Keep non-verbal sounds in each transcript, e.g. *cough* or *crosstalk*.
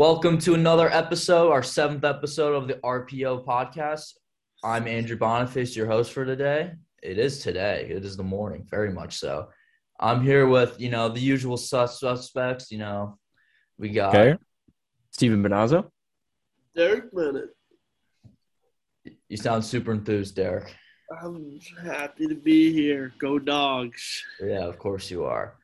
Welcome to another episode, our seventh episode of the RPO podcast. I'm Andrew Boniface, your host for today. It is today. It is the morning, very much so. I'm here with, you know, the usual sus- suspects. You know, we got Okay. Steven Benazzo. Derek Bennett. you sound super enthused, Derek. I'm happy to be here. Go dogs. Yeah, of course you are.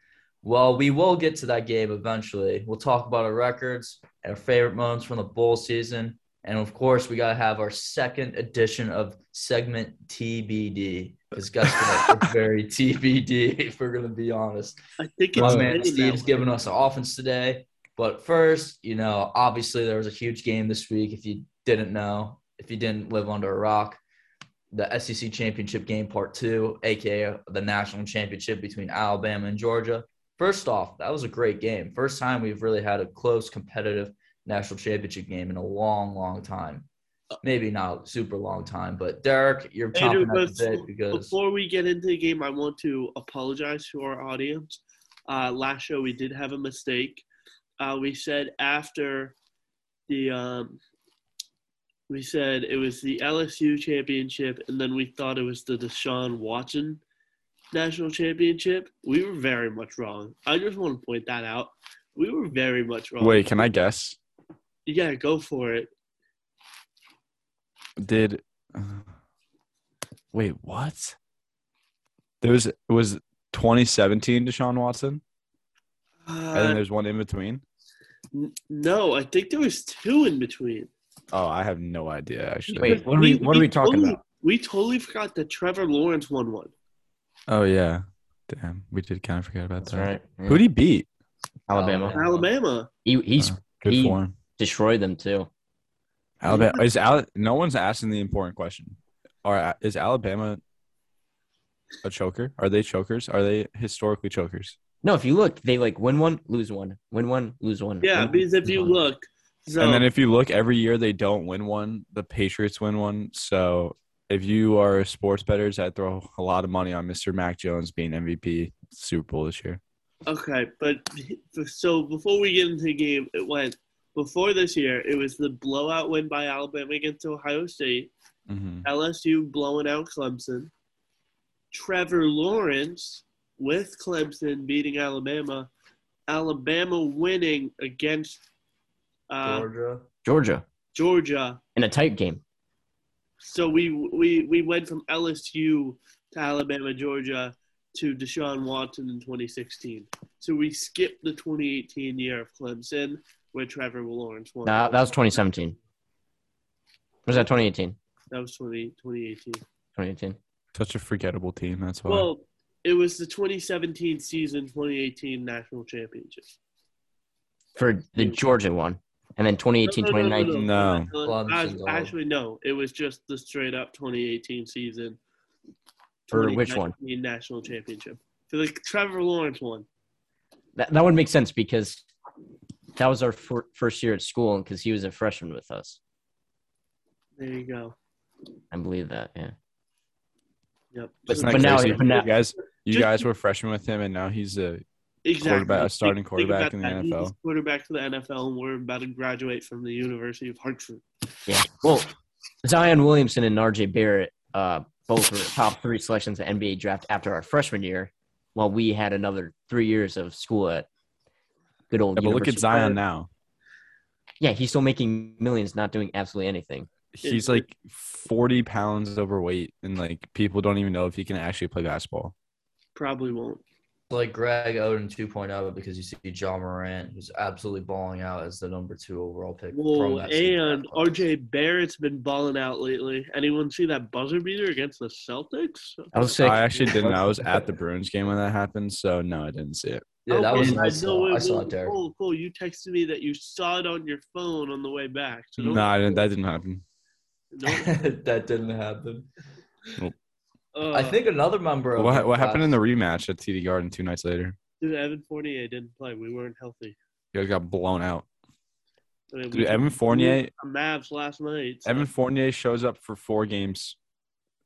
Well, we will get to that game eventually. We'll talk about our records and our favorite moments from the bowl season. And of course, we got to have our second edition of segment TBD. Because guess what? *laughs* it's very TBD, if we're going to be honest. I think My man Steve's giving us an offense today. But first, you know, obviously there was a huge game this week. If you didn't know, if you didn't live under a rock, the SEC championship game part two, aka the national championship between Alabama and Georgia. First off, that was a great game. First time we've really had a close competitive national championship game in a long, long time. Maybe not super long time, but Derek, you're chomping at the before, bit because before we get into the game, I want to apologize to our audience. Uh, last show, we did have a mistake. Uh, we said after the, um, we said it was the LSU championship, and then we thought it was the Deshaun Watson national championship. We were very much wrong. I just want to point that out. We were very much wrong. Wait, can I guess? Yeah, go for it. Did uh, wait what? There was it was 2017 Deshaun Watson, and then Uh, there's one in between. n- no, I think there was two in between. Oh, I have no idea actually. Wait, what are we what are we talking totally, about? We totally forgot that Trevor Lawrence won one. Oh yeah, damn, we did kind of forget about That's that. right. Yeah. Who'd he beat? Alabama. Alabama. Alabama. He he's Oh, good he for him. destroyed them too. Alabama is Al- No one's asking the important question. Are is Alabama a choker? Are they chokers? Are they historically chokers? No, if you look, they like win one, lose one, win one, lose one. Yeah, win one, because if you one. look, so and then if you look every year they don't win one the patriots win one so if you are sports bettors I'd throw a lot of money on mr mac jones being mvp super bowl this year okay, but so before we get into the game, it went before this year. It was the blowout win by Alabama against Ohio State. mm-hmm. LSU blowing out Clemson. Trevor Lawrence with Clemson beating Alabama. Alabama winning against uh, Georgia. Georgia Georgia. in a tight game. So we we we went from LSU to Alabama, Georgia to Deshaun Watson in 2016. So we skipped the 2018 year of Clemson where Trevor Lawrence won. Nah, that was 2017. Was that 2018? That was 20, 2018. 2018. such a forgettable team that's why Well, it was the 2017 season, 2018 national championship. For the Georgia one. And then 2018, No, no, no, 2019. No. no. Clemson's Act- old. Actually, no. It was just the straight up 2018 season. For which one? 2019 National championship. For the Trevor Lawrence one. That, that would make sense because that was our fir- first year at school because he was a freshman with us. There you go. I believe that. Yeah. Yep. But- but now- but now- you guys you Just- guys were freshmen with him and now he's a Exactly. quarterback- a starting Think- think quarterback about in the that. NFL. Quarterback to the NFL, and we're about to graduate from the University of Hartford. Yeah. Well, Zion Williamson and RJ Barrett uh, both were top three selections at NBA draft after our freshman year, while we had another three years of school at good old. yeah, but look at University. zion now Yeah, he's still making millions, not doing absolutely anything. he's like 40 pounds overweight and like people don't even know if he can actually play basketball Probably won't. Like Greg Oden 2.0 because you see Ja Morant, who's absolutely balling out as the number two overall pick. from Whoa, and draft. RJ Barrett's been balling out lately. Anyone see that buzzer beater against the Celtics? I was sick. i actually didn't i was at the bruins game when that happened so no i didn't see it Yeah, that Okay, was I nice. know I saw it, Derek. Cool, cool. You texted me that you saw it on your phone on the way back. So no I didn't, that didn't happen don't- *laughs* that didn't happen. Uh, I think another member of what, what happened in the rematch at td garden two nights later dude, Evan Fournier didn't play. We weren't healthy. you guys got blown out I mean, Dude, Evan Fournier- Mavs last night. so- evan fournier shows up for four games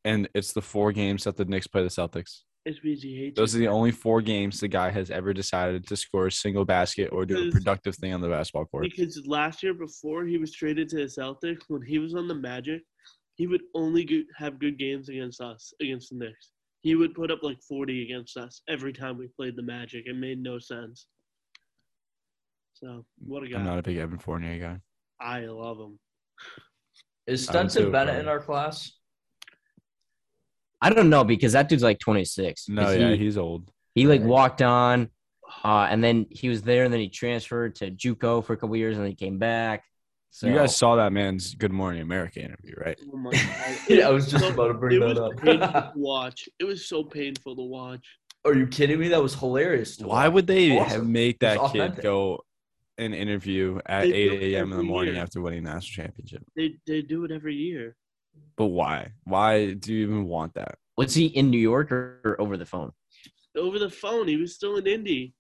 and it's the four games that the knicks play the celtics SBG hates Those are it. the only four games the guy has ever decided to score a single basket or do a productive thing on the basketball court. Because last year, before he was traded to the Celtics, when he was on the Magic, he would only go- have good games against us, against the Knicks. He would put up like 40 against us every time we played the Magic. It made no sense. So, what a guy. I'm not a big Evan Fournier guy. I love him. Is I Stetson Bennett in our class? I don't know because that dude's like 26. No, 'Cause yeah, he, he's old. he like walked on, *sighs* uh, and then he was there, and then he transferred to JUCO for a couple years, and then he came back. So You guys saw that man's Good Morning America interview, right? Oh my God. *laughs* Yeah, I was just So- about to bring it that was up. painful to *laughs* watch. It was so painful to watch. Are you kidding me? That was hilarious. to Why watch. would they Awesome. have make It was that kid authentic. go an interview at They do 8 a.m. in the every morning year. after winning the national championship? They they do it every year. But why? Why do you even want that? was he in New York or, or over the phone? Over the phone, he was still in Indy.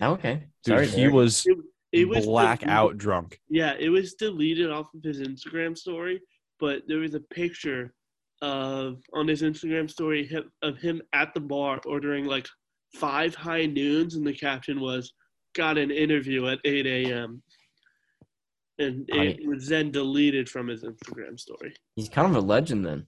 Oh, okay, Dude, sorry. he Derek. was It, it was blackout drunk. Yeah, it was deleted off of his Instagram story, but there was a picture of on his Instagram story him- of him at the bar ordering like five high noons, and the caption was "Got an interview at 8 a.m." And it I- was then deleted from his Instagram story. He's kind of a legend then.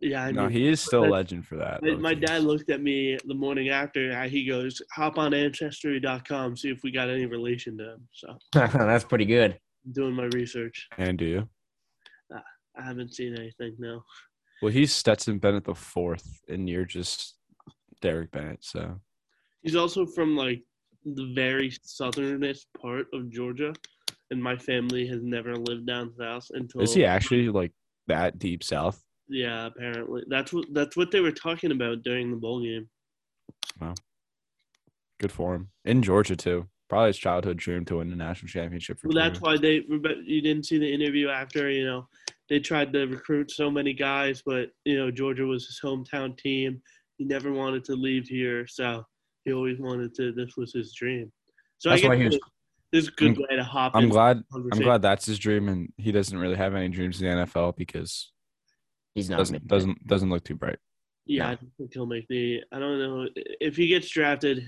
Yeah, I No, mean, he is still a legend for that. my, my dad looked at me the morning after. uh, He goes, "Hop on Ancestry.com, see if we got any relation to him." So, *laughs* That's pretty good. I'm doing my research. And do you? I haven't seen anything. No. Well, he's Stetson Bennett the fourth, and you're just Derek Bennett. So He's also from like the very southernest part of Georgia, and my family has never lived down south until. is he actually like that deep south? Yeah, apparently that's what that's what they were talking about during the bowl game. Wow, good for him. In Georgia too. Probably his childhood dream to win the national championship for Well, that's why they. You didn't see the interview after. You know, they tried to recruit so many guys, but you know Georgia was his hometown team. He never wanted to leave here, so he always wanted to. This was his dream. So That's I why guess he was- this- is a good I'm- way to hop. I'm glad I'm glad that's his dream and he doesn't really have any dreams in the NFL because He's not. doesn't doesn't doesn't look too bright. Yeah, No. I don't think he'll make the. I don't know if he gets drafted,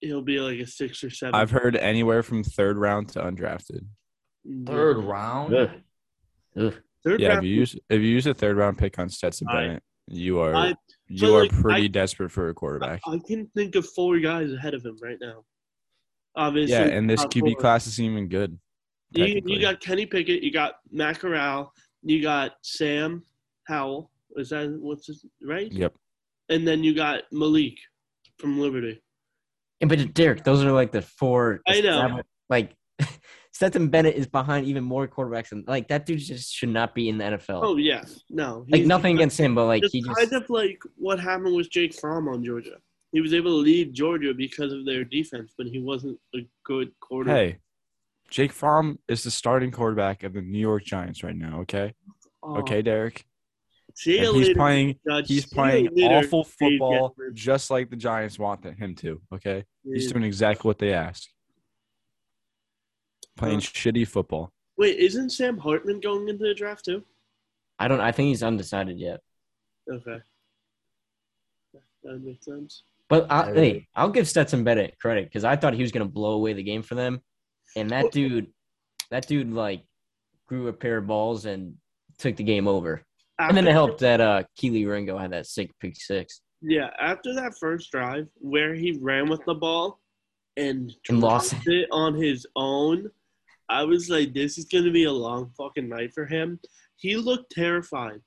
he'll be like a six or seven. I've heard anywhere from third round to undrafted. Mm-hmm. Third round. Ugh. Ugg. Third Yeah, if you use if you use a third round pick on Stetson I- Bennett, you are I- you are like, pretty I- desperate for a quarterback. I can think of four guys ahead of him right now. Obviously, yeah, and this QB four. class isn't even good. You, you got Kenny Pickett, you got Matt Corral, you got Sam Howell. Is that what's his right? Yep. And then you got Malik from Liberty. And, but Derek, those are like the four. I know. established- Like *laughs* Stetson Bennett is behind even more quarterbacks, and like that dude just should not be in the NFL. Oh yeah, no, like he's- nothing against him, but like It's he just kind of like what happened with Jake Fromm on Georgia. He was able to lead Georgia because of their defense, but he wasn't a good quarterback. Hey, Jake Fromm is the starting quarterback of the New York Giants right now. Okay, Oh, okay, Derek. See And he's playing Judge. he's playing awful football, just like the Giants want him to. Okay, he's doing exactly what they ask. Playing Uh, shitty football. Wait, isn't Sam Hartman going into the draft too? I don't. I think he's undecided yet. Okay, that makes sense. But I, Hey. hey, I'll give Stetson Bennett credit because I thought he was gonna blow away the game for them, and that dude, that dude like grew a pair of balls and took the game over. And then it helped that uh Kelee Ringo had that sick pick six. Yeah, after that first drive where he ran with the ball and, And lost dropped it on his own, I was like, this is gonna be a long fucking night for him. He looked terrified.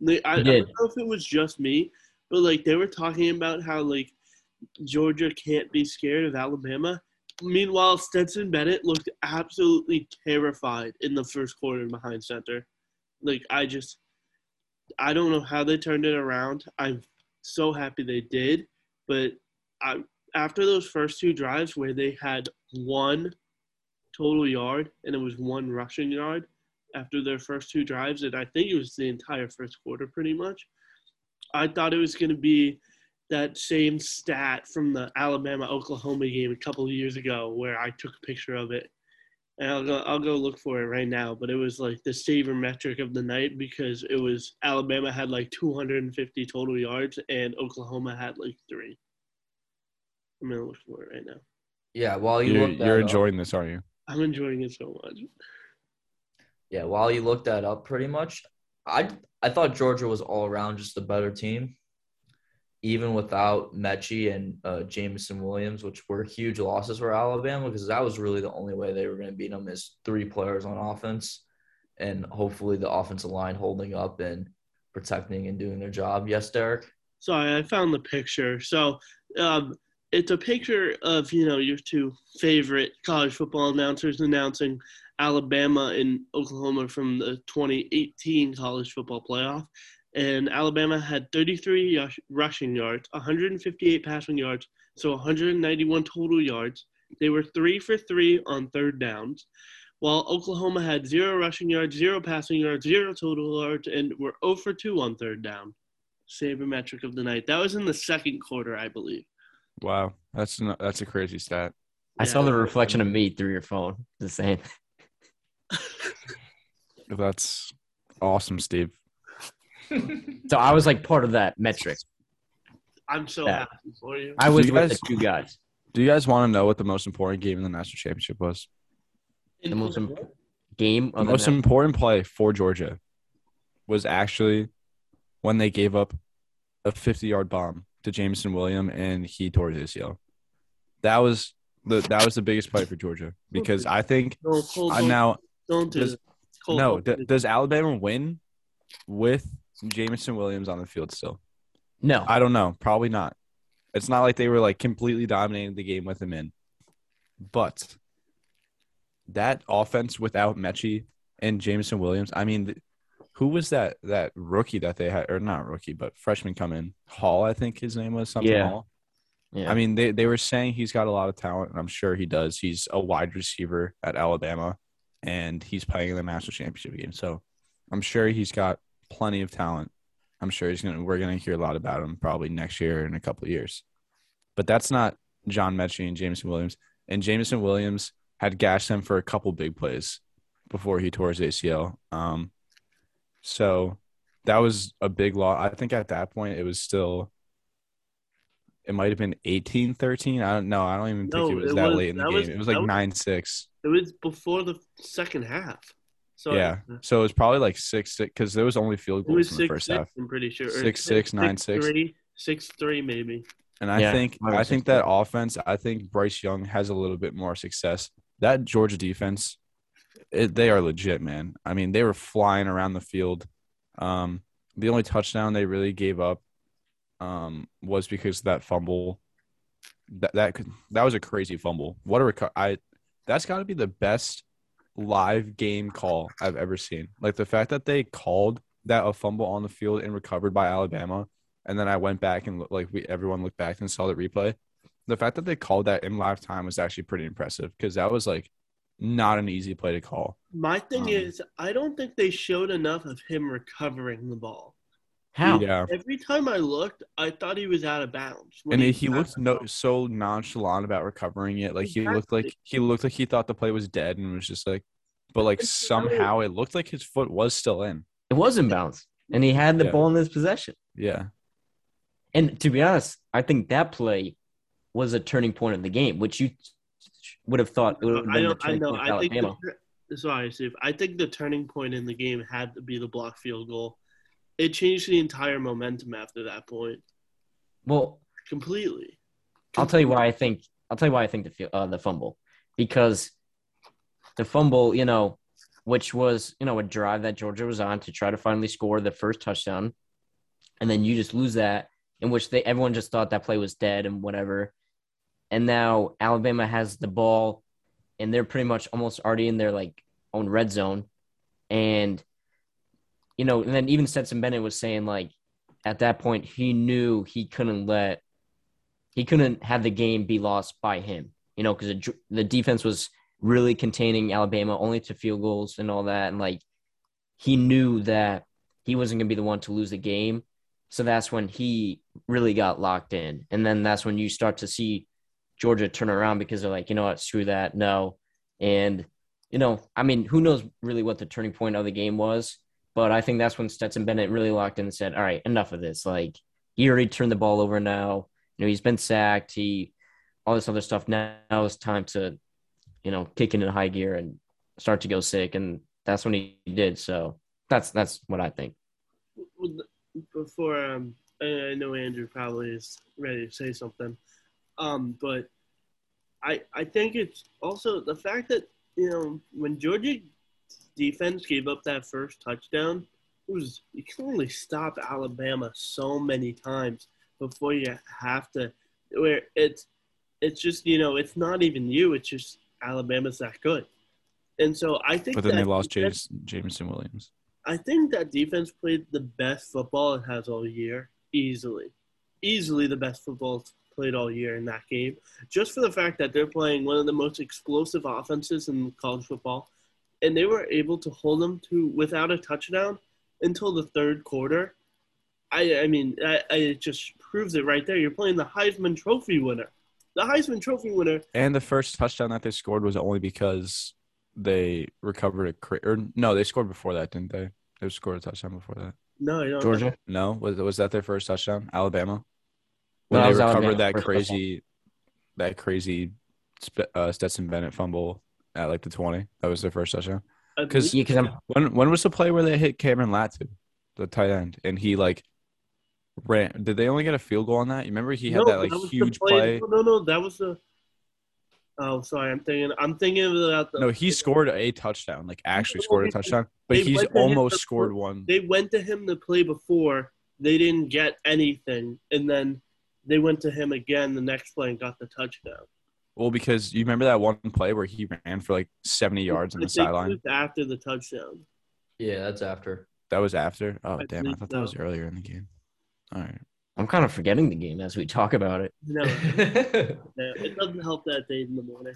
Like, I, I don't know if it was just me, but like they were talking about how like Georgia can't be scared of Alabama. Meanwhile, Stetson Bennett looked absolutely terrified in the first quarter behind center. Like I just, I don't know how they turned it around. I'm so happy they did, but I after those first two drives where they had one total yard and it was one rushing yard after their first two drives, and I think it was the entire first quarter pretty much. I thought it was going to be that same stat from the Alabama Oklahoma game a couple of years ago where I took a picture of it. And I'll go I'll go look for it right now, but it was like the sabermetric of the night because it was Alabama had like 250 total yards and Oklahoma had like 3. I'm going to look for it right now. Yeah, while you You're, look you're up- enjoying this, aren't you? I'm enjoying it so much. Yeah, while you looked that up, pretty much, I I thought Georgia was all around just a better team, even without Metchie and uh, Jameson Williams, which were huge losses for Alabama because that was really the only way they were going to beat them is three players on offense, and hopefully the offensive line holding up and protecting and doing their job. Yes, Derek. Sorry, I found the picture. So, um, it's a picture of you know your two favorite college football announcers announcing Alabama and Oklahoma from the 2018 college football playoff. And Alabama had 33 rushing yards, 158 passing yards, so 191 total yards. They were three for three on third downs, while Oklahoma had zero rushing yards, zero passing yards, zero total yards, and were 0 for 2 on third down. Sabermetric of the night. That was in the second quarter, I believe. Wow, that's not, that's a crazy stat. I saw the reflection of me through your phone. The same. *laughs* That's awesome, Steve. So I was like part of that metric. I'm so Yeah. happy for you. I was you with the two guys. Do you guys want to know what the most important game in the national championship was? The most important game The of the most night. important play for Georgia was actually when they gave up a 50-yard bomb to Jameson William and he tore his ACL. That was the that was the biggest play for Georgia because I think No, Cole, I now don't do does- it. No don't d- does Alabama win with Jameson Williams on the field still? No, I don't know. Probably not. It's not like they were like completely dominating the game with him in. But that offense without Metchie and Jameson Williams, I mean, th- who was that that rookie that they had or not rookie, but freshman come in? Hall, I think his name was something Yeah. Hall. yeah. I mean, they, they were saying he's got a lot of talent, and I'm sure he does. He's a wide receiver at Alabama, and he's playing in the national championship game. So I'm sure he's got plenty of talent. I'm sure he's gonna. We're gonna hear a lot about him probably next year in a couple of years. But that's not John Metchie and Jameson Williams. And Jameson Williams had gashed him for a couple big plays before he tore his ACL. Um, so that was a big loss. I think at that point it was still it might have been 18 13 i don't know i don't even think No, it was it that was- late in the game was- it was like was- 9 6 It was before the second half. So yeah so it was probably like 6 6 because there was only field it was goals in the six first six. half I'm pretty sure. Or Six, six, nine, six. three, six three maybe. and i Yeah, think I think that offense i think bryce young has a little bit more success that georgia defense it, they are legit man i mean they were flying around the field um the only touchdown they really gave up um was because of that fumble that that could, that was a crazy fumble what a reco- i that's got to be the best live game call i've ever seen like the fact that they called that a fumble on the field and recovered by alabama and then I went back and like we everyone looked back and saw the replay. The fact that they called that in live time was actually pretty impressive because that was like not an easy play to call. My thing Um, is, I don't think they showed enough of him recovering the ball. How? Yeah, Every time I looked, I thought he was out of bounds. when and he he, he looked no so nonchalant about recovering it. Like he looked like he looked like he thought the play was dead and was just like, but like somehow it looked like his foot was still in. It was in bounds, and he had the Yeah. ball in his possession. Yeah, And to be honest, I think that play was a turning point in the game, which you would have thought it would have been I the don't. I turning know. point for I think. The, sorry, Steve. I think the turning point in the game had to be the block field goal. It changed the entire momentum after that point. Well, completely. I'll tell you why I think I'll tell you why I think the uh, the fumble. Because the fumble, you know, which was you know a drive that Georgia was on to try to finally score the first touchdown, and then you just lose that, in which they everyone just thought that play was dead and whatever, and now Alabama has the ball, and they're pretty much almost already in their like own red zone, and you know, and then even Stetson Bennett was saying like at that point he knew he couldn't let he couldn't have the game be lost by him, you know, because the, defense was really containing Alabama only to field goals and all that. And like, he knew that he wasn't going to be the one to lose the game. So that's when he really got locked in. And then that's when you start to see Georgia turn around because they're like, you know what, screw that. No. And you know, I mean, who knows really what the turning point of the game was, but I think that's when Stetson Bennett really locked in and said, "All right, enough of this. Like, he already turned the ball over now. You know, he's been sacked. He all this other stuff. Now, now it's time to, you know, kick into high gear and start to go sick, and that's when he did. So that's that's what I think. Before um, I know Andrew probably is ready to say something, um, but I I think it's also the fact that you know when Georgia defense gave up that first touchdown, it was you can only stop Alabama so many times before you have to where it's it's just you know it's not even you it's just Alabama's that good, and so I think. But then they lost defense- James, Jameson Williams. I think that defense played the best football it has all year, easily. Easily the best football it's played all year in that game. Just for the fact that they're playing one of the most explosive offenses in college football. And they were able to hold them to without a touchdown until the third quarter. I, I mean, I, I, it just proves it right there. You're playing the Heisman Trophy winner. The Heisman Trophy winner And the first touchdown that they scored was only because they recovered a cra- or no, they scored before that, didn't they? They scored a touchdown before that. No, I don't. Georgia. No, was was that their first touchdown? Alabama. When that they recovered Alabama, that first crazy, that crazy uh, Stetson Bennett fumble at like the twenty. That was their first touchdown. I 'Cause- believe- Yeah, because When when was the play where they hit Cameron Latu, the tight end, and he like ran? Did they only get a field goal on that? You remember he had No, that like was the huge play. No, no, no, that was the. Oh, sorry. I'm thinking. I'm thinking about the. No, he scored a touchdown, like actually scored a touchdown, but he's to almost the- scored one. They went to him the play before. They didn't get anything, and then they went to him again the next play and got the touchdown. Well, because you remember that one play where he ran for like 70 yards on the sideline? was after the touchdown. Yeah, that's after. That was after. Oh, I damn. I believe thought that was earlier in the game. All right. I'm kind of forgetting the game as we talk about it. No, *laughs* no, it doesn't help that day in the morning.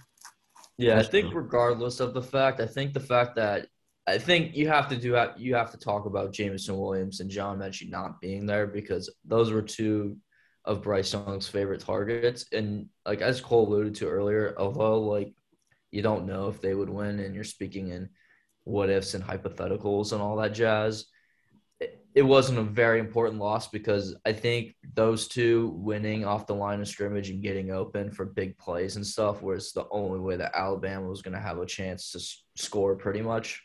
Yeah, I think regardless of the fact, I think the fact that I think you have to do you have to talk about Jameson Williams and John Metchie not being there because those were two of Bryce Young's favorite targets. And like as Cole alluded to earlier, although like you don't know if they would win and you're speaking in what ifs and hypotheticals and all that jazz, it, it wasn't a very important loss because I think those two winning off the line of scrimmage and getting open for big plays and stuff was the only way that Alabama was going to have a chance to s- score pretty much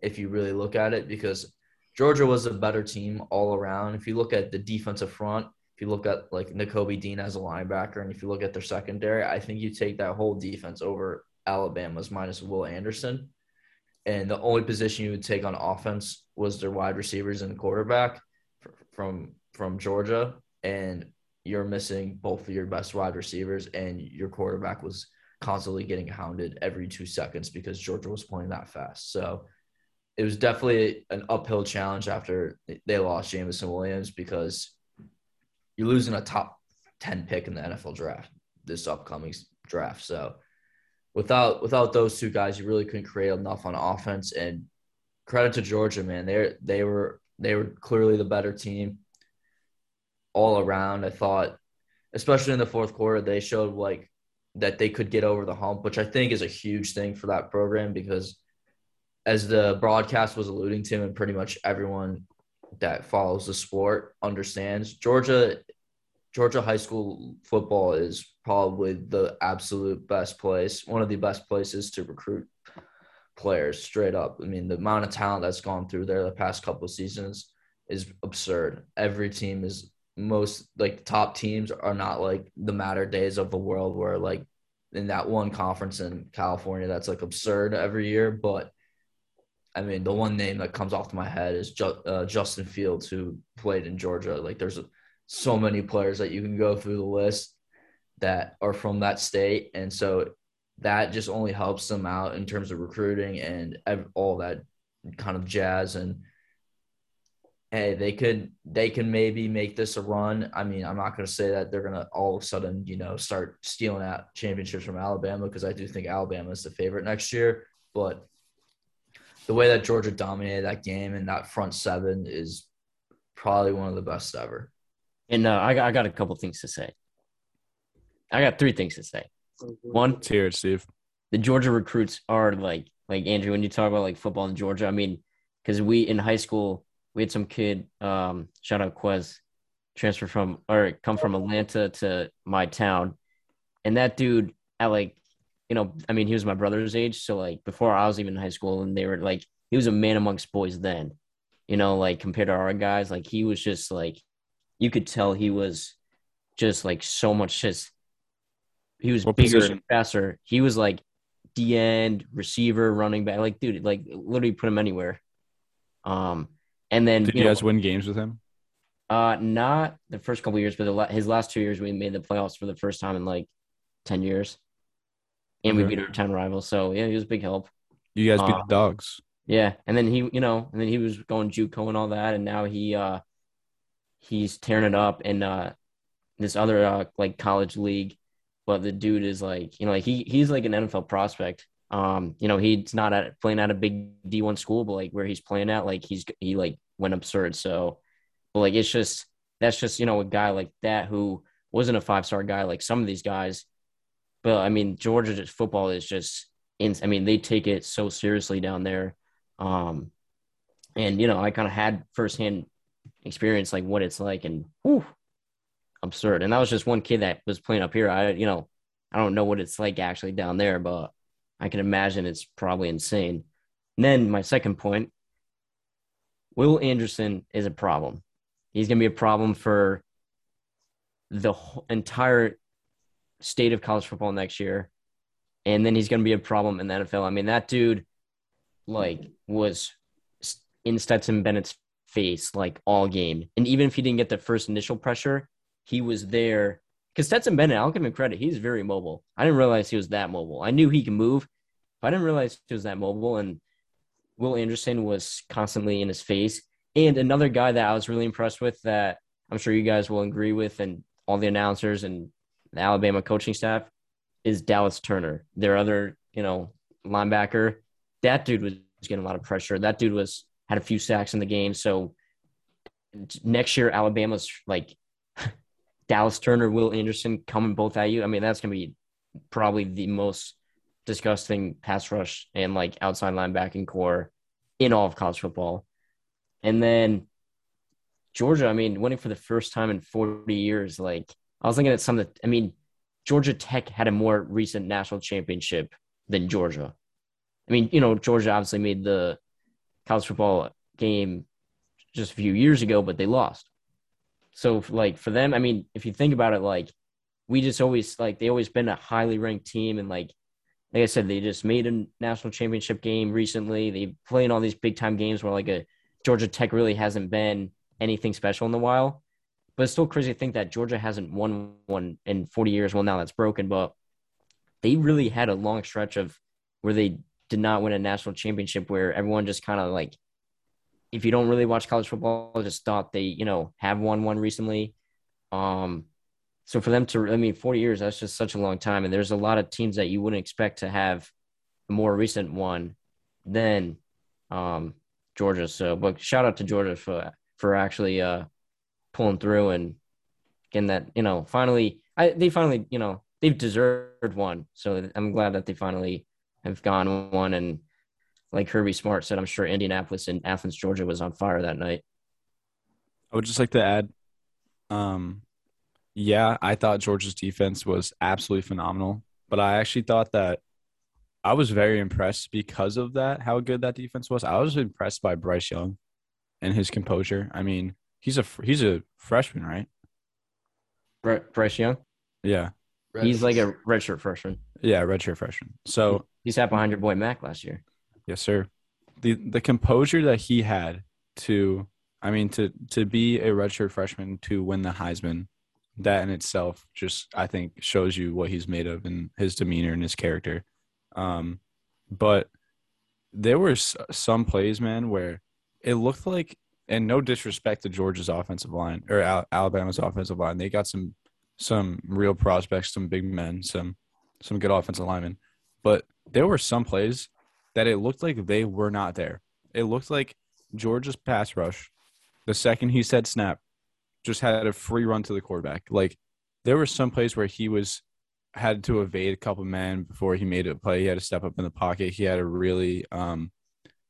if you really look at it because Georgia was a better team all around. If you look at the defensive front, if you look at like Nakobe Dean as a linebacker, and if you look at their secondary, I think you take that whole defense over Alabama's minus Will Anderson. And the only position you would take on offense was their wide receivers and quarterback from from Georgia, and you're missing both of your best wide receivers, and your quarterback was constantly getting hounded every two seconds because Georgia was playing that fast. So it was definitely an uphill challenge after they lost Jameson Williams because you're losing a top 10 pick in the NFL draft this upcoming draft. So without without those two guys, you really couldn't create enough on offense. And credit to Georgia, man. They they were they were clearly the better team all around. I thought, especially in the fourth quarter, they showed like that they could get over the hump, which I think is a huge thing for that program because as the broadcast was alluding to, and pretty much everyone that follows the sport understands, Georgia Georgia high school football is probably the absolute best place, one of the best places to recruit players straight up. I mean, the amount of talent that's gone through there the past couple of seasons is absurd. Every team is most like top teams are not like the Mater Deis of the world where like in that one conference in California that's like absurd every year, but I mean, the one name that comes off my head is Ju- uh, Justin Fields, who played in Georgia. Like, there's a, so many players that you can go through the list that are from that state, and so that just only helps them out in terms of recruiting and ev- all that kind of jazz. And hey, they could they can maybe make this a run. I mean, I'm not going to say that they're going to all of a sudden you know start stealing out championships from Alabama because I do think Alabama is the favorite next year, but the way that Georgia dominated that game and that front seven is probably one of the best ever. And uh, I got I got a couple things to say. I got three things to say. One, Let's hear it, Steve. the Georgia recruits are like like Andrew, when you talk about like football in Georgia, I mean, because we in high school we had some kid, um, shout out Quez, transfer from or come from Atlanta to my town, and that dude at like, you know, I mean, he was my brother's age, so like before I was even in high school, and they were like, he was a man amongst boys then, you know, like compared to our guys, like he was just like, you could tell he was just like so much just he was What bigger position? and faster. He was like D end, receiver, running back. Like, dude, like literally put him anywhere. Um, and then Did you you know, guys win games with him? uh, not the first couple years, but the, his last two years, we made the playoffs for the first time in like ten years, and we beat our town rival. So yeah, he was a big help. You guys beat Uh, the dogs. Yeah, and then he, you know, and then he was going JUCO and all that, and now he, uh, he's tearing it up in uh, this other uh, like college league. But the dude is like, you know, like he he's like an NFL prospect. Um, you know, he's not at playing at a big D one school, but like where he's playing at, like he's he like went absurd. So, but like it's just that's just you know a guy like that who wasn't a five star guy like some of these guys. But I mean, Georgia football is just. In, I mean, they take it so seriously down there. Um, and you know, I kind of had firsthand experience like what it's like, and whew, absurd. And that was just one kid that was playing up here. I, you know, I don't know what it's like actually down there, but I can imagine it's probably insane. And then my second point, Will Anderson is a problem. He's going to be a problem for the entire state of college football next year. And then he's going to be a problem in the NFL. I mean, that dude like was in Stetson Bennett's face like all game. And even if he didn't get the first initial pressure, he was there. Because Stetson Bennett, I'll give him credit. He's very mobile. I didn't realize he was that mobile. I knew he could move, but I didn't realize he was that mobile. And Will Anderson was constantly in his face. And another guy that I was really impressed with that I'm sure you guys will agree with, and all the announcers and the Alabama coaching staff is Dallas Turner, their other, you know, linebacker. That dude was getting a lot of pressure. That dude was had a few sacks in the game. So next year, Alabama's like *laughs* Dallas Turner, Will Anderson coming both at you. I mean, that's gonna be probably the most disgusting pass rush and like outside linebacking corps in all of college football. And then Georgia, I mean, winning for the first time in 40 years, like I was looking at some of the, I mean, Georgia Tech had a more recent national championship than Georgia. I mean, you know, Georgia obviously made the college football game just a few years ago, but they lost. So, like, for them, I mean, if you think about it, like, we just always, like, they always been a highly ranked team. And, like, like I said, they just made a national championship game recently. They play in all these big time games where, like, a Georgia Tech really hasn't been anything special in a while. But it's still crazy to think that Georgia hasn't won one in 40 years. Well, now that's broken, but they really had a long stretch of where they did not win a national championship where everyone just kind of like, if you don't really watch college football, just thought they, you know, have won one recently. Um, so for them to, I mean, 40 years, that's just such a long time. And there's a lot of teams that you wouldn't expect to have a more recent one than um, Georgia. So, but shout out to Georgia for, for actually uh, pulling through and getting that, you know, finally, I, they finally, you know, they've deserved one. So I'm glad that they finally have gone one. And like Kirby Smart said, I'm sure Indianapolis and Athens, Georgia was on fire that night. I would just like to add, um, yeah, I thought Georgia's defense was absolutely phenomenal, but I actually thought that I was very impressed because of that, how good that defense was. I was impressed by Bryce Young and his composure. I mean, he's a he's a freshman, right? Bry- Bryce Young, Yeah, he's like a redshirt freshman. yeah, redshirt freshman. So He sat behind your boy Mac last year. Yes, sir. The the composure that he had to I mean to to be a redshirt freshman to win the Heisman, that in itself just I think shows you what he's made of and his demeanor and his character. Um but there were s- some plays, man, where it looked like and no disrespect to Georgia's offensive line or Al- Alabama's offensive line, they got some some real prospects, some big men, some some good offensive linemen. But there were some plays that it looked like they were not there. It looked like Georgia's pass rush, the second he said snap, just had a free run to the quarterback. Like there were some plays where he was had to evade a couple men before he made a play. He had to step up in the pocket. He had to really um,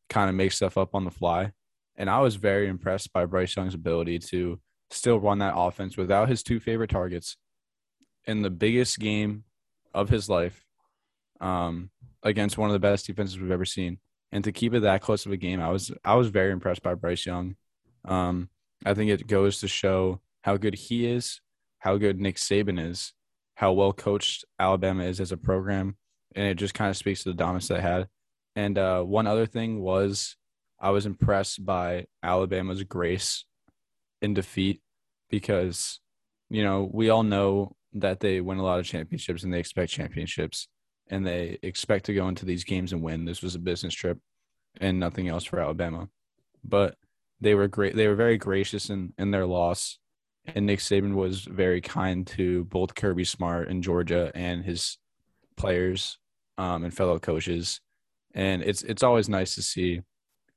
kind of make stuff up on the fly. And I was very impressed by Bryce Young's ability to still run that offense without his two favorite targets in the biggest game of his life um, against one of the best defenses we've ever seen. And to keep it that close of a game, I was I was very impressed by Bryce Young. Um, I think it goes to show how good he is, how good Nick Saban is, how well coached Alabama is as a program, and it just kind of speaks to the dominance they had. And uh, one other thing was I was impressed by Alabama's grace in defeat because you know we all know that they win a lot of championships and they expect championships and they expect to go into these games and win. This was a business trip and nothing else for Alabama. But they were great they were very gracious in, in their loss. And Nick Saban was very kind to both Kirby Smart and Georgia and his players um, and fellow coaches. And it's it's always nice to see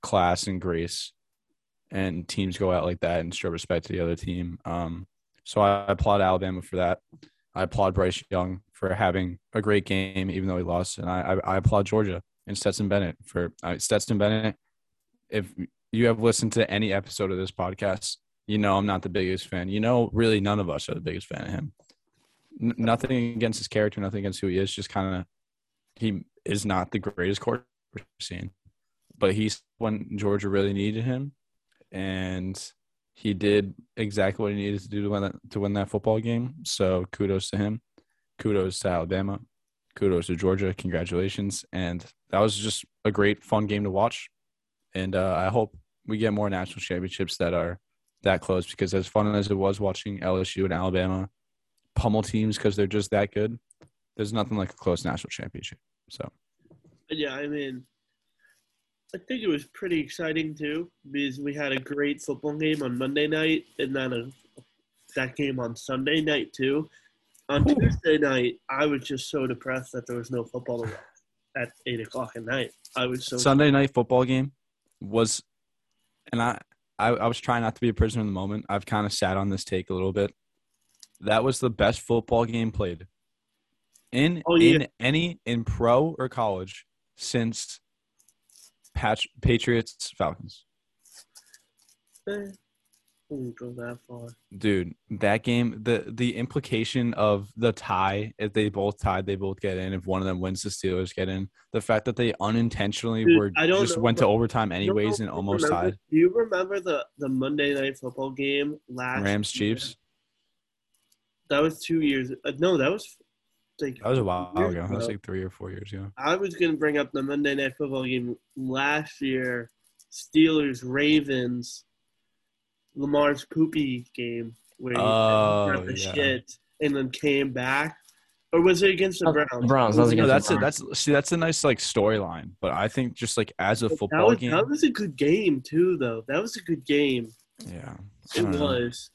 class and grace and teams go out like that and show respect to the other team. Um, so I applaud Alabama for that. I applaud Bryce Young for having a great game, even though he lost, and I, I, I applaud Georgia and Stetson Bennett for uh, Stetson Bennett. If you have listened to any episode of this podcast, you know I'm not the biggest fan. You know, really, none of us are the biggest fan of him. N- nothing against his character, nothing against who he is. Just kind of, he is not the greatest quarterback we've seen, but he's when Georgia really needed him, and he did exactly what he needed to do to win that to win that football game. So kudos to him. Kudos to Alabama. Kudos to Georgia. Congratulations. And that was just a great fun game to watch. And uh, I hope we get more national championships that are that close because as fun as it was watching LSU and Alabama pummel teams because they're just that good, there's nothing like a close national championship. So yeah, I mean, I think it was pretty exciting too because we had a great football game on Monday night and then a, that game on Sunday night too. On. Tuesday night, I was just so depressed that there was no football at eight o'clock at night. I was so Sunday night football game was, and I, I, I was trying not to be a prisoner in the moment. I've kind of sat on this take a little bit. That was the best football game played in Oh, yeah. in any in pro or college since Patch, Patriots Falcons. Eh, wouldn't go that far. Dude, that game, the the implication of the tie, if they both tied, they both get in. If one of them wins, the Steelers get in. The fact that they unintentionally Dude, were don't just know, went to overtime don't anyways and almost remember- tied. Do you remember the the Monday night football game last Rams? Chiefs. That was two years. Uh, no, that was like That was a while years ago. That was like three or four years ago. I was going to bring up the Monday Night Football game last year, Steelers Ravens, Lamar's poopy game where he Oh, the yeah. shit and then came back, or was it against the Oh, Browns? the Browns, that was No, that's the a, that's see that's a nice like storyline, but I think just like as a That football was, game, that was a good game too, though. That was a good game. yeah, It don't know. was.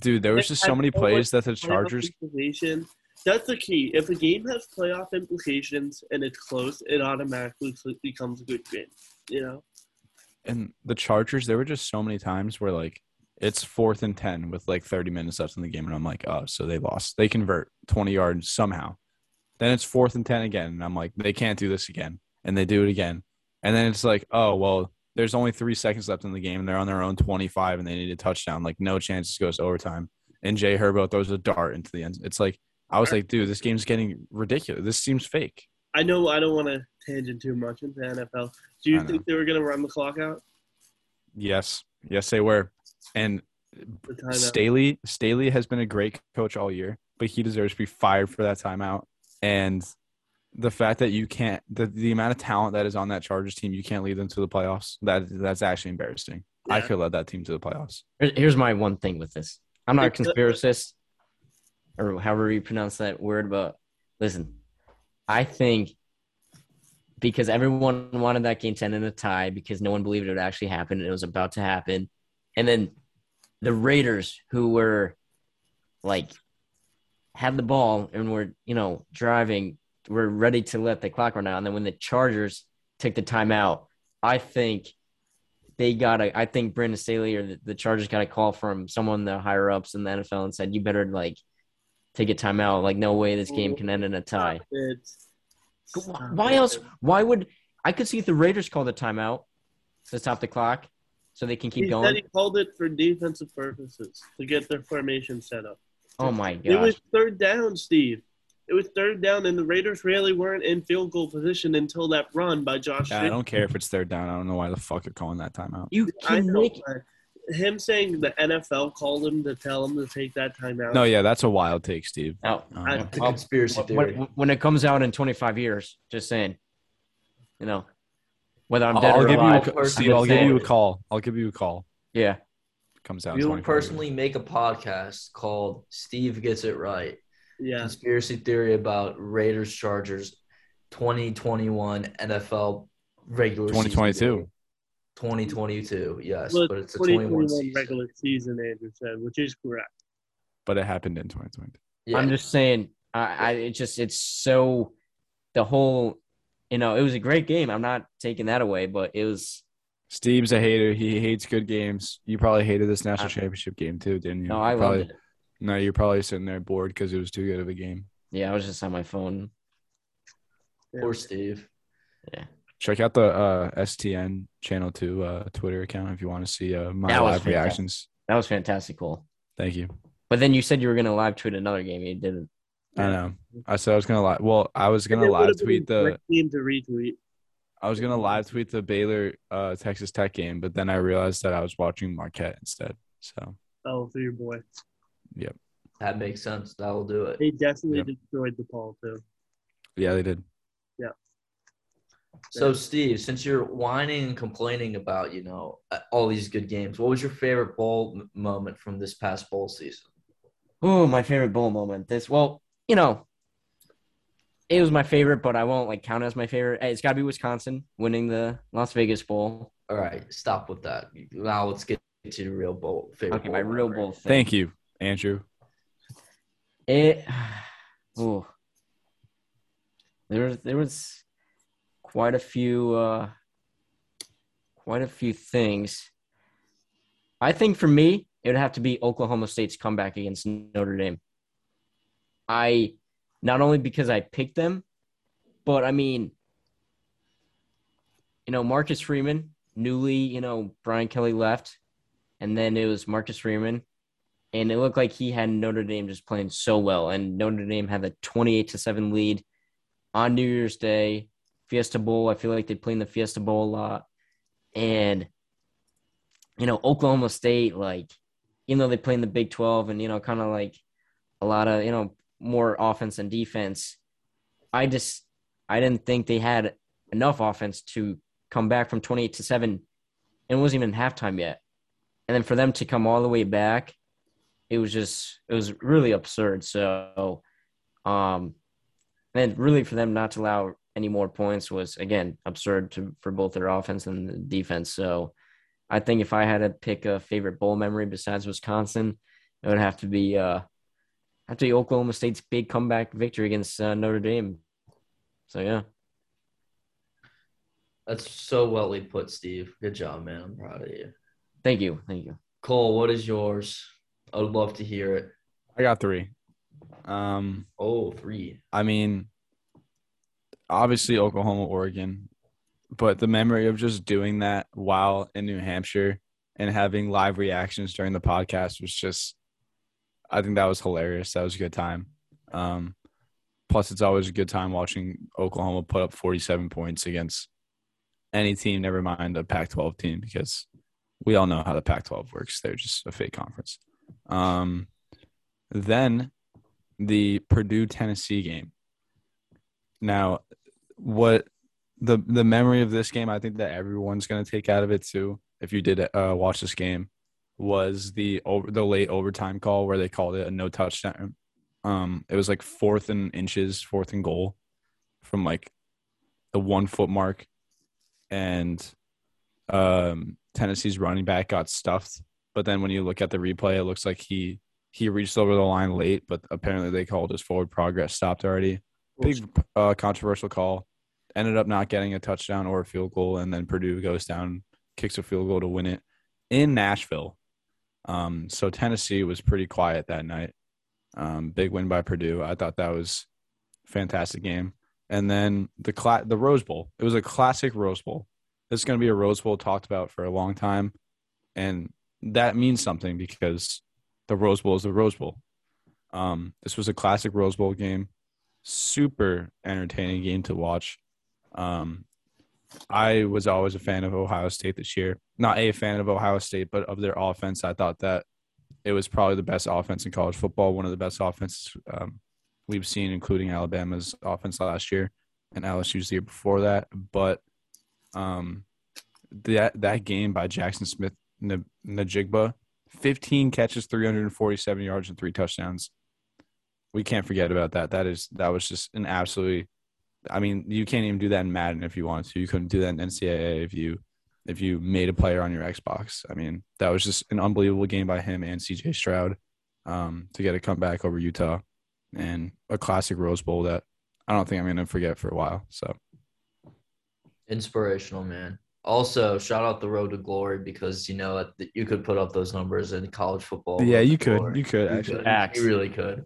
dude. There was just had so many plays that the Playoff Chargers. That's the key. If a game has playoff implications and it's close, it automatically becomes a good game. You know. and the Chargers, there were just so many times where like it's fourth and ten with like thirty minutes left in the game, and I'm like, oh, so they lost. They convert twenty yards somehow. Then it's fourth and ten again, and I'm like, they can't do this again, and they do it again, and then it's like, oh well, there's only three seconds left in the game, and they're on their own twenty five, and they need a touchdown. Like no chance this goes overtime, and Jay Herbo throws a dart into the end. It's like I was like, dude, this game's getting ridiculous. This seems fake. I know I don't want to tangent too much into NFL. Do you I know. think they were going to run the clock out? Yes, yes, they were, and The? Staley Staley has been a great coach all year, but he deserves to be fired for that timeout. And the fact that you can't the, the amount of talent that is on that Chargers team, you can't lead them to the playoffs. That that's actually embarrassing. I Yeah. could led that team to the playoffs. Here's my one thing with this. I'm not a conspiracist, or however you pronounce that word, but listen, I think because everyone wanted that game 10 in a tie because no one believed it would actually happen and it was about to happen. And then the Raiders, who were like, had the ball and were, you know, driving, were ready to let the clock run out. And then when the Chargers took the timeout, I think they got a. I think Brandon Staley or the, the Chargers got a call from someone the higher ups in the NFL and said, "You better like take a timeout. Like, no way this game can end in a tie. It's, Why else? Why would I could see if the Raiders call the timeout to stop the clock so they can keep he said going? he called it for defensive purposes to get their formation set up. Oh my god! It was third down, Steve. It was third down, and the Raiders really weren't in field goal position until that run by Josh. Yeah, I don't care if it's third down. I don't know why the fuck you're calling that timeout. You can make but Him saying the NFL called him to tell him to take that timeout. No, yeah, that's a wild take, Steve. oh, uh, I- It's a conspiracy theory. when, when it comes out in 25 years, just saying, you know, whether I'm dead I'll or give you alive. a, Personally, Steve. I'll give you a call. I'll give you a call. yeah, Comes out. We will 25 years. personally make a podcast called Steve Gets It Right. Yeah. Conspiracy theory about Raiders Chargers 2021 NFL regular season 2022. Game. 2022, yes, Well, but it's a 21 2021 season. regular season, Andrew said, which is correct. but it happened in 2020. Yeah. I'm just saying. I, I it just it's so the whole, you know, it was a great game. I'm not taking that away, but it was Steve's a hater. He hates good games. You probably hated this national I- championship game too, didn't you? no, I probably, loved it. No, you're probably sitting there bored because it was too good of a game. Yeah, I was just on my phone. Poor Steve. Check out the uh, STN channel two uh, Twitter account if you want to see uh, my That was live fantastic. reactions. That was fantastic, cool. Thank you. But then you said you were gonna live tweet another game. You didn't. I know. I said I was gonna live. Well, I was gonna live tweet the. great Team to retweet. I was gonna live tweet the Baylor uh, Texas Tech game, but then I realized that I was watching Marquette instead. So Oh, for your boy. Yep. That makes sense. That will do it. They definitely Yep. destroyed the ball, too. yeah, they did. So, Steve, since you're whining and complaining about, you know, all these good games, what was your favorite bowl m- moment from this past bowl season? Oh, my favorite bowl moment. This well, you know, it was my favorite, but I won't like count it as my favorite. It's got to be Wisconsin winning the Las Vegas Bowl. All right, stop with that. Now let's get to the real bowl. Favorite Okay, my real bowl. Thing. Thank you, Andrew. It. *sighs* Oh, there was there was quite a few uh quite a few things. I think for me, it would have to be Oklahoma State's comeback against Notre Dame. I not only because I picked them, but I mean, you know, Marcus Freeman, newly, you know, Brian Kelly left, and then it was Marcus Freeman, and it looked like he had Notre Dame just playing so well, and Notre Dame had a twenty-eight to seven lead on New Year's Day, Fiesta Bowl. I feel like they play in the Fiesta Bowl a lot, and you know, Oklahoma State, like, even though they play in the Big Twelve, and you know, kind of like a lot of you know more offense and defense, I just I didn't think they had enough offense to come back from twenty-eight to seven, and it wasn't even halftime yet, and then for them to come all the way back it was just it was really absurd. So, um, and really for them not to allow any more points was again absurd to for both their offense and the defense. So, I think if I had to pick a favorite bowl memory besides Wisconsin, it would have to be uh, have to be Oklahoma State's big comeback victory against uh, Notre Dame. So yeah, That's so well put, Steve. Good job, man. I'm proud of you. thank you, thank you. Cole, what is yours? I would love to hear it. I got three. Um, Oh, three. I mean, obviously Oklahoma, Oregon, but the memory of just doing that while in New Hampshire and having live reactions during the podcast was just, I think that was hilarious. That was a good time. Um, plus, it's always a good time watching Oklahoma put up 47 points against any team, never mind a Pac 12 team, because we all know how the Pac 12 works. They're just a fake conference. Um, then the Purdue Tennessee game. Now, what the the memory of this game, I think that everyone's going to take out of it too. If you did uh, watch this game, was the over the late overtime call where they called it a no touchdown. Um, it was like fourth and inches, fourth and goal, from like the one foot mark, and um, Tennessee's running back got stuffed. But then when you look at the replay, it looks like he he reached over the line late, but apparently they called his forward progress stopped already. Big uh, controversial call. Ended up not getting a touchdown or a field goal, and then Purdue goes down, kicks a field goal to win it in Nashville. Um, so Tennessee was pretty quiet that night. Um, big win by Purdue. I thought that was fantastic game. And then the cla- the Rose Bowl. It was a classic Rose Bowl. It's going to be a Rose Bowl talked about for a long time, and that means something because the Rose Bowl is the Rose Bowl. Um, this was a classic Rose Bowl game, super entertaining game to watch. Um, I was always a fan of Ohio State this year. Not a fan of Ohio State, but of their offense. I thought that it was probably the best offense in college football, one of the best offenses um, we've seen, including Alabama's offense last year and LSU's the year before that. But um, that that game by Jackson Smith Njigba, 15 catches, 347 yards, and three touchdowns. We can't forget about that. That is that was just an absolutely. I mean, you can't even do that in Madden if you wanted to. You couldn't do that in NCAA if you if you made a player on your Xbox. I mean, that was just an unbelievable game by him and CJ Stroud um, to get a comeback over Utah and a classic Rose Bowl that I don't think I'm going to forget for a while. So inspirational, man. Also, shout out the road to glory because you know you could put up those numbers in college football. Yeah, you could. You could you actually. Could. You really could.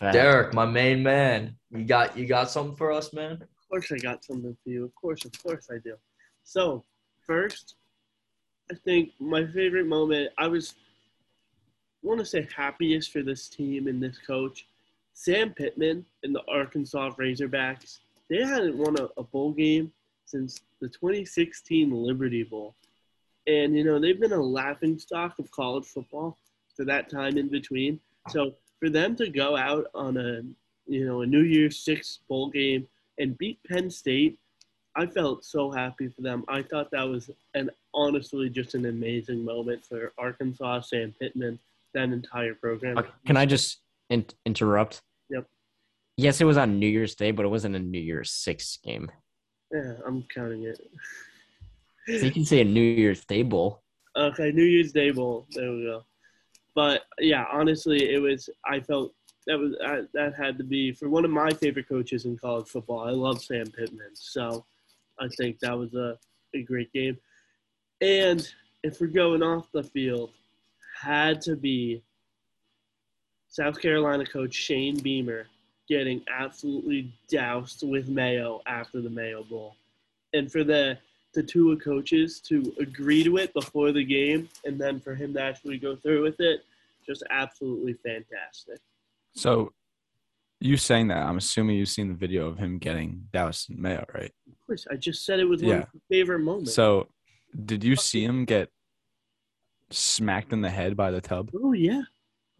Derek, my main man, you got you got something for us, man? Of course, I got something for you. Of course, of course, I do. So, first, I think my favorite moment. I was I want to say happiest for this team and this coach. Sam Pittman and the Arkansas Razorbacks. They hadn't won a, a bowl game since the 2016 Liberty Bowl. And, you know, they've been a laughing stock of college football for that time in between. So for them to go out on a, you know, a New Year's Six bowl game and beat Penn State, I felt so happy for them. I thought that was an honestly just an amazing moment for Arkansas, Sam Pittman, that entire program. Uh, can I just in- interrupt? Yep. Yes, it was on New Year's Day, but it wasn't a New Year's Six game. Yeah, I'm counting it. So you can say a New Year's Day bowl. Okay, New Year's Day bowl. There we go. But yeah, honestly, it was. I felt that was that had to be for one of my favorite coaches in college football. I love Sam Pittman, so I think that was a, a great game. And if we're going off the field, had to be South Carolina coach Shane Beamer getting absolutely doused with mayo after the Mayo Bowl. And for the the two coaches to agree to it before the game and then for him to actually go through with it, just absolutely fantastic. So you saying that, I'm assuming you've seen the video of him getting Dallas mayo, right? Of course. I just said it was one of my favorite moments. So did you see him get smacked in the head by the tub? oh yeah.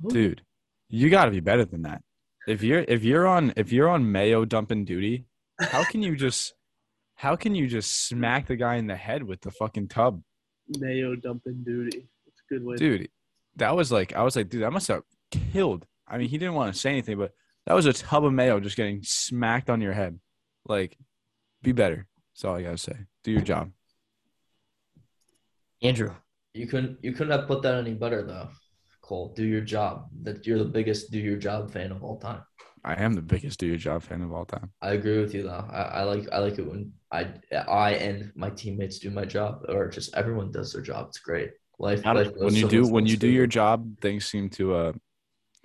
Oh, Dude, you got to be better than that. If you're if you're on if you're on mayo dumping duty, how can you just how can you just smack the guy in the head with the fucking tub? Mayo dumping duty. It's a good way. Dude, that was like I was like, dude, that must have killed. I mean, he didn't want to say anything, but that was a tub of mayo just getting smacked on your head. Like, be better. That's all I gotta say. Do your job. Andrew, You couldn't you couldn't have put that any better though. Cole, do your job. That you're the biggest do your job fan of all time. I am the biggest do your job fan of all time. I agree with you though. I, I like I like it when I I and my teammates do my job or just everyone does their job. It's great. Life, life When you so do when you do your job, things seem to uh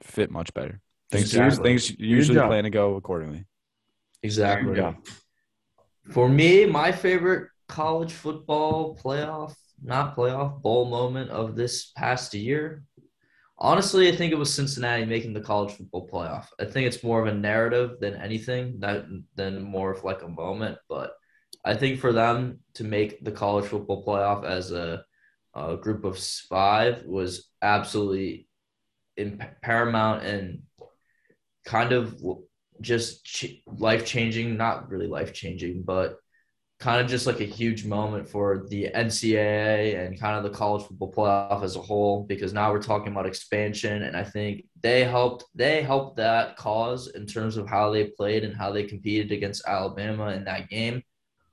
fit much better. Things Exactly. things usually plan to go accordingly. exactly. Yeah. For me, my favorite college football playoff, not playoff, bowl moment of this past year. Honestly, I think it was Cincinnati making the college football playoff. I think it's more of a narrative than anything, that than more of like a moment. But I think for them to make the college football playoff as a, a group of five was absolutely paramount and kind of just life changing, not really life changing, but kind of just like a huge moment for the NCAA and kind of the college football playoff as a whole because now we're talking about expansion and I think they helped they helped that cause in terms of how they played and how they competed against Alabama in that game.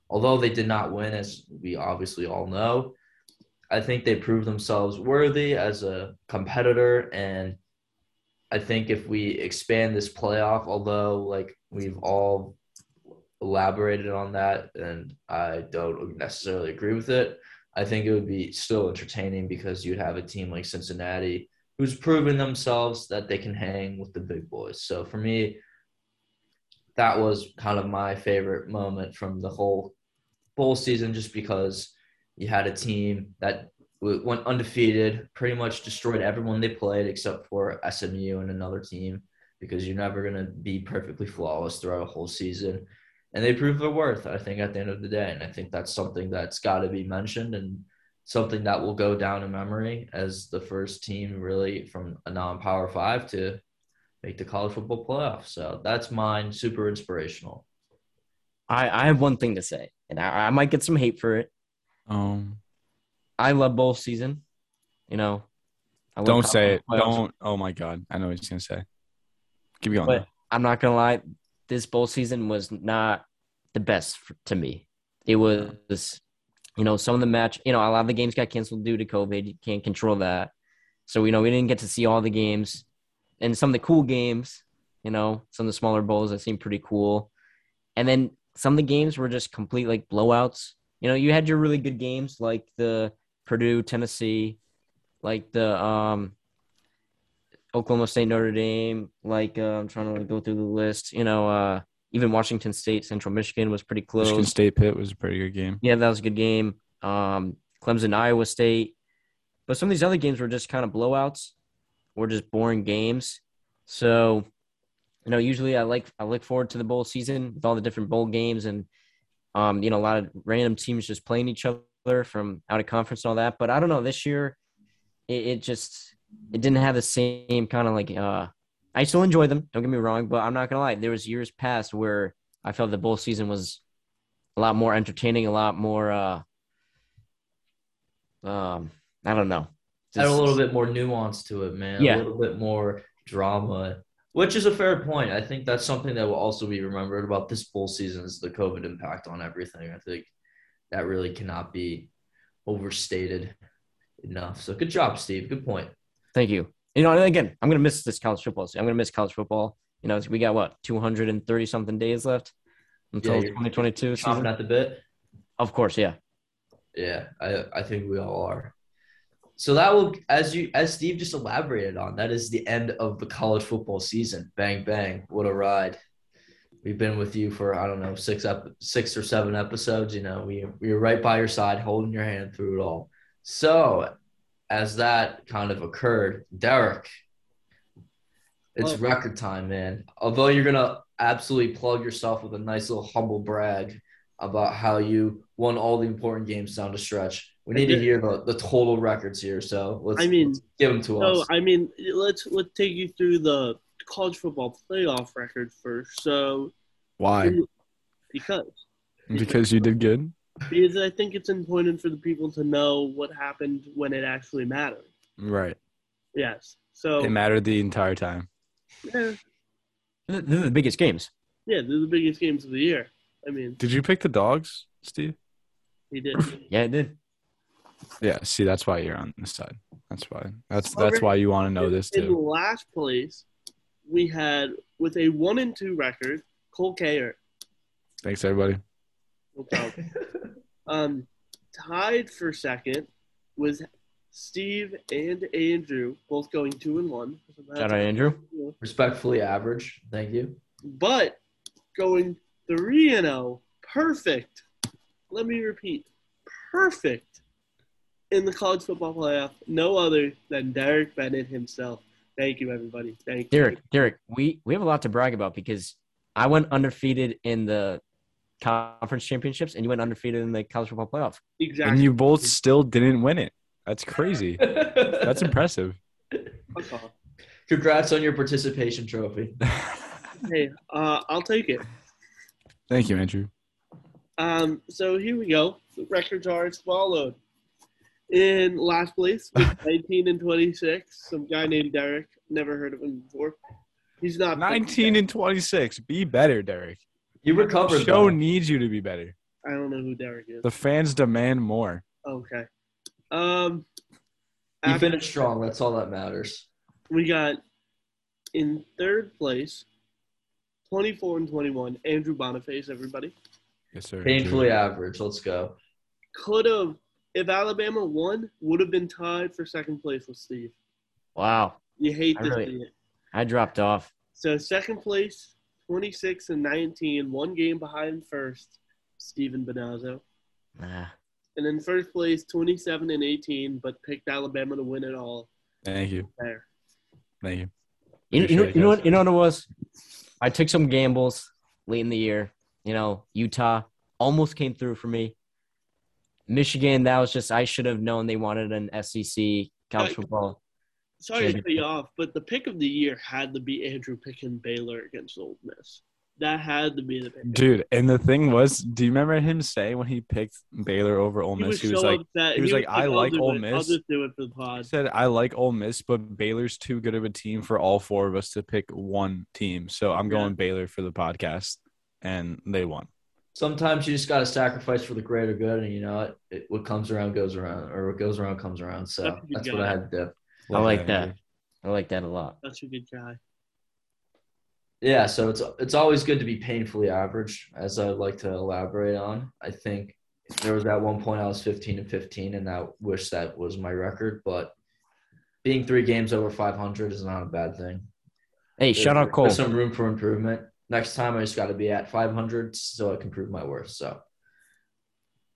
Although they did not win as we obviously all know, I think they proved themselves worthy as a competitor and I think if we expand this playoff, although like we've all elaborated on that and I don't necessarily agree with it, I think it would be still entertaining because you'd have a team like Cincinnati who's proven themselves that they can hang with the big boys. So for me, that was kind of my favorite moment from the whole bowl season, just because you had a team that went undefeated, pretty much destroyed everyone they played except for SMU and another team because you're never going to be perfectly flawless throughout a whole season. And they proved their worth, I think, at the end of the day. And I think that's something that's got to be mentioned and something that will go down in memory as the first team really from a non power five to make the college football playoff. So that's mine, super inspirational. I, I have one thing to say, and I, I might get some hate for it. Um, I love bowl season. You know, I don't say it. Don't. Oh my God. I know what he's gonna say. Keep going. But I'm not gonna lie, this bowl season was not the best for, to me. It was, you know, some of the match. You know, a lot of the games got canceled due to COVID. You can't control that. So you know, we didn't get to see all the games, and some of the cool games. You know, some of the smaller bowls that seemed pretty cool, and then some of the games were just complete like blowouts. You know, you had your really good games like the Purdue, Tennessee, like the um Oklahoma State, Notre Dame. Like uh, I'm trying to go through the list. You know, uh, even Washington State, Central Michigan was pretty close. Michigan State Pitt was a pretty good game. Yeah, that was a good game. Um, Clemson, Iowa State. But some of these other games were just kind of blowouts or just boring games. So, you know, usually I like I look forward to the bowl season with all the different bowl games and um, you know, a lot of random teams just playing each other from out of conference and all that. But I don't know, this year it, it just it didn't have the same kind of like uh I still enjoy them, don't get me wrong, but I'm not gonna lie. There was years past where I felt the bowl season was a lot more entertaining, a lot more uh um I don't know. Had a little bit more nuance to it, man. Yeah. A little bit more drama, which is a fair point. I think that's something that will also be remembered about this bowl season is the COVID impact on everything. I think that really cannot be overstated enough. So good job, Steve. Good point. Thank you. You know, and again, I'm gonna miss this college football. season. I'm gonna miss college football. You know, we got what 230 something days left until Yeah, 2022 Chomping season. at the bit. Of course, yeah. Yeah, I I think we all are. So that will, as you as Steve just elaborated on, that is the end of the college football season. Bang bang, what a ride! We've been with you for I don't know six ep- six or seven episodes. You know, we we were right by your side, holding your hand through it all. So, as that kind of occurred, Derek, it's Oh. record time, man. Although you're gonna absolutely plug yourself with a nice little humble brag about how you won all the important games down the stretch. We need to hear the, the total records here. So let's, I mean, let's give them to So us. I mean, let's let's take you through the college football playoff record first. So Why? because Because you did good. because I think it's important for the people to know what happened when it actually mattered. Right. Yes. So It mattered the entire time. yeah, Th- These are the biggest games. yeah, they're the biggest games of the year. I mean, Did you pick the dogs, Steve? he did. *laughs* Yeah, it did. Yeah. See, that's why you're on this side. That's why. That's Already- that's why you want to know this too. In too. last place, we had with a one and two record, Cole Kayer. Thanks, everybody. No problem. *laughs* um, tied for second was Steve and Andrew, both going two and one. So that's- Shout out Andrew. Respectfully average. Thank you. But going three and zero, perfect. Let me repeat, perfect in the college football playoff. No other than Derek Bennett himself. Thank you, everybody. Thank you. Derek, Derek, we we have a lot to brag about because I went undefeated in the conference championships, and you went undefeated in the college football playoff. Exactly. And you both still didn't win it. That's crazy. *laughs* That's impressive. Congrats on your participation trophy. *laughs* Hey, uh, I'll take it. Thank you, Andrew. Um, so here we go. The records are as followed. In last place with *laughs* 19 and 26, some guy named Derek. Never heard of him before. He's not 19 and 26. Be better, Derek. You The recovered. show though. needs you to be better. I don't know who Derek is. The fans demand more. Okay. Um, You after- finished strong. That's all that matters. we got in third place, 24 and 21, Andrew Boniface, everybody. Yes, sir. Painfully average. Let's go. Could have, if Alabama won, would have been tied for second place with Steve. Wow. You hate I to really- see it. I dropped off. So second place, 26 and 19, one game behind first, Steven Benazzo. Nah. And then first place, 27 and 18, but picked Alabama to win it all Thank you. there. Thank you. You, you, know, you know what you know what it was? I took some gambles late in the year. You know, Utah almost came through for me. Michigan, that was just I should have known they wanted an SEC college Uh, football. Sorry to cut you off, but the pick of the year had to be Andrew picking Baylor against Ole Miss. That had to be the pick. Dude, and the thing was, do you remember him saying when he picked Baylor over Ole he Miss? was, He was like, upset. he was like, "I "I'll like do Ole it. I'll just do it for the he said, I like Ole Miss, but Baylor's too good of a team for all four of us to pick one team. So I'm Yeah. going Baylor for the podcast, and they won. Sometimes you just got to sacrifice for the greater good, and you know it, it, what comes around goes around, or what goes around comes around. So That's that's what. I had to do. I like that, that. I like that a lot. That's a good guy. Yeah, so it's it's always good to be painfully average, as I'd like to elaborate on. I think there was at one point I was 15 and 15, and I wish that was my record, but being three games over 500 is not a bad thing. Hey, There's- shout out Cole. There's some room for improvement. Next time, I just got to be at 500 so I can prove my worth. So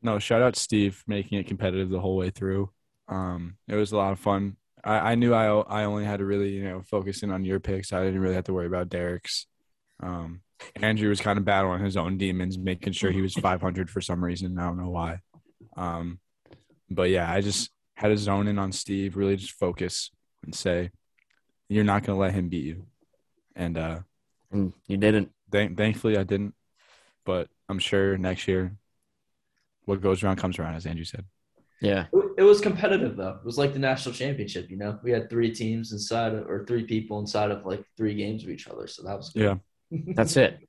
No, shout out Steve making it competitive the whole way through. Um, it was a lot of fun. I, I knew I I only had to really you know focus in on your picks. I didn't really have to worry about Derek's. Um, Andrew was kind of battling his own demons, making sure he was *laughs* 500 for some reason. I don't know why. Um, but yeah, I just had to zone in on Steve, really just focus and say, "You're not going to let him beat you." And uh, And you didn't. thank thankfully, I didn't. But I'm sure next year, what goes around comes around, as Andrew said. Yeah. it, it was competitive, though. It was like the national championship. You know, we had three teams inside, of, or three people inside of like three games of each other. So that was good. Yeah. *laughs* That's it.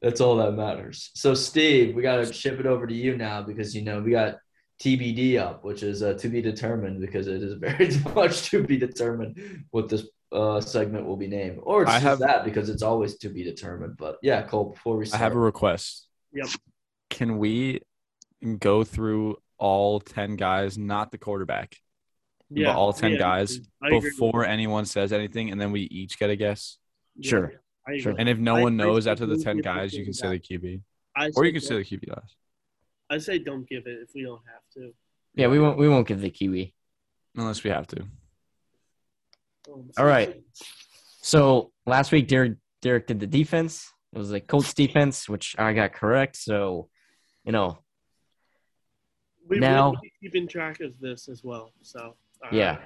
That's all that matters. So, Steve, we got to ship it over to you now because, you know, we got TBD up, which is uh, to be determined because it is very *laughs* much to be determined what this uh, segment will be named. Or it's I just have- that because it's always to be determined. But yeah, Cole, before we I have a request. Yep. Can we go through all 10 guys, not the quarterback, Yeah, all 10 yeah, guys I agree with before anyone says anything, and then we each get a guess? that. Sure. Yeah, I agree. Sure. And if no I- one knows say after the 10 guys, you can say the QB. I Or you can say the QB last. I say don't give it if we don't have to. Yeah, we won't we won't give the QB. Unless we have to. All right. So last week Derek Derek did the defense. It was like Colts defense, which I got correct. So, you know, We Now- will be keeping track of this as well. So uh, Yeah.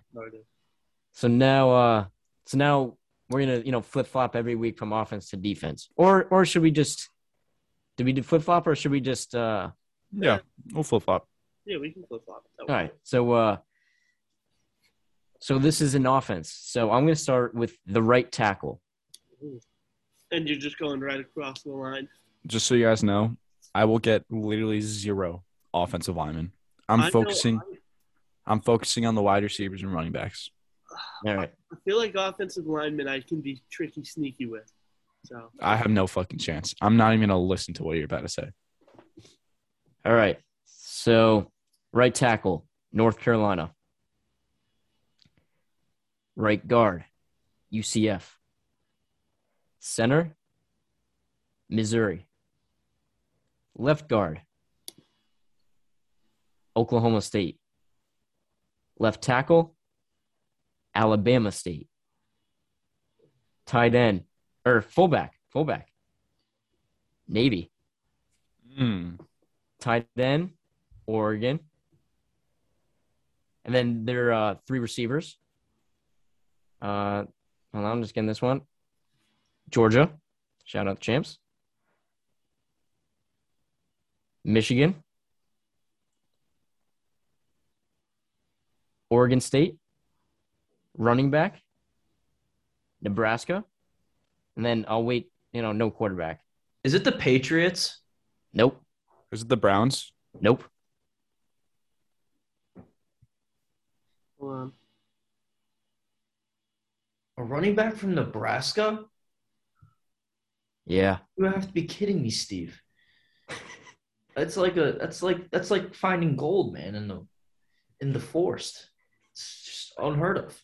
so now uh so now we're gonna, you know, flip flop every week from offense to defense. Or or should we just do we do flip flop or should we just uh Yeah, we'll flip flop. Yeah, we can flip flop. all right. So uh so this is an offense. So I'm gonna start with the right tackle. And you're just going right across the line. Just so you guys know, I will get literally zero offensive linemen. I'm I focusing. I- I'm focusing on the wide receivers and running backs. All right. I feel like offensive linemen I can be tricky, sneaky with. So I have no fucking chance. I'm not even gonna listen to what you're about to say. All right. So, right tackle, North Carolina. Right guard, UCF. Center, Missouri. Left guard, Oklahoma State. Left tackle, Alabama State. Tight end, or fullback, fullback, Navy. Hmm. tight end, Oregon. And then there are uh, three receivers. Uh, hold on, I'm just getting this one. Georgia, shout out the champs. Michigan, Oregon State, running back, Nebraska, and then I'll wait. You know, no quarterback. is it the Patriots? Nope, Is it the Browns? nope. hold on. A running back from Nebraska? Yeah, You have to be kidding me, Steve. That's like a that's like that's like finding gold, man, in the in the forest. It's just unheard of.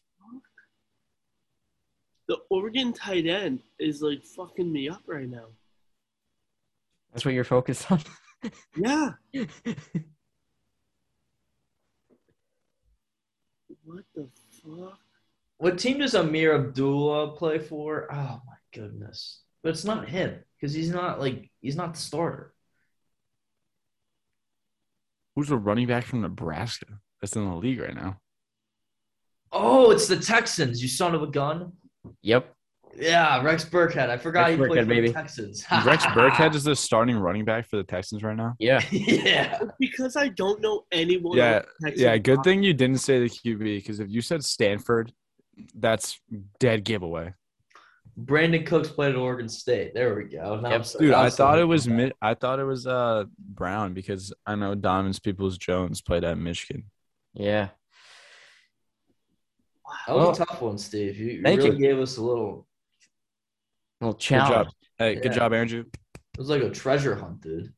The Oregon tight end is like fucking me up right now. That's what you're focused on. *laughs* Yeah. *laughs* What the fuck? What team does Ameer Abdullah play for? Oh my goodness. But it's not him because he's not like he's not the starter. Who's a running back from Nebraska that's in the league right now? Oh, it's the Texans, you son of a gun. yep. Yeah, Rex Burkhead. I forgot Rex he played for baby. the Texans. *laughs* Rex Burkhead is the starting running back for the Texans right now. Yeah. yeah. *laughs* Because I don't know anyone. Yeah, Texans Yeah, good roster. thing you didn't say the QB because if you said Stanford, that's dead giveaway. Brandin Cooks played at Oregon State. There we go. Now Yep. I'm so- Dude, now I I'm so thought it was about Mi- I thought it was uh Brown because I know Diamonds Peoples Jones played at Michigan. Yeah. that. That was Well, a tough one, Steve. You, you thank really you. gave us a little. little Good job. challenge. Hey, good job, Andrew. It was like a treasure hunt, dude.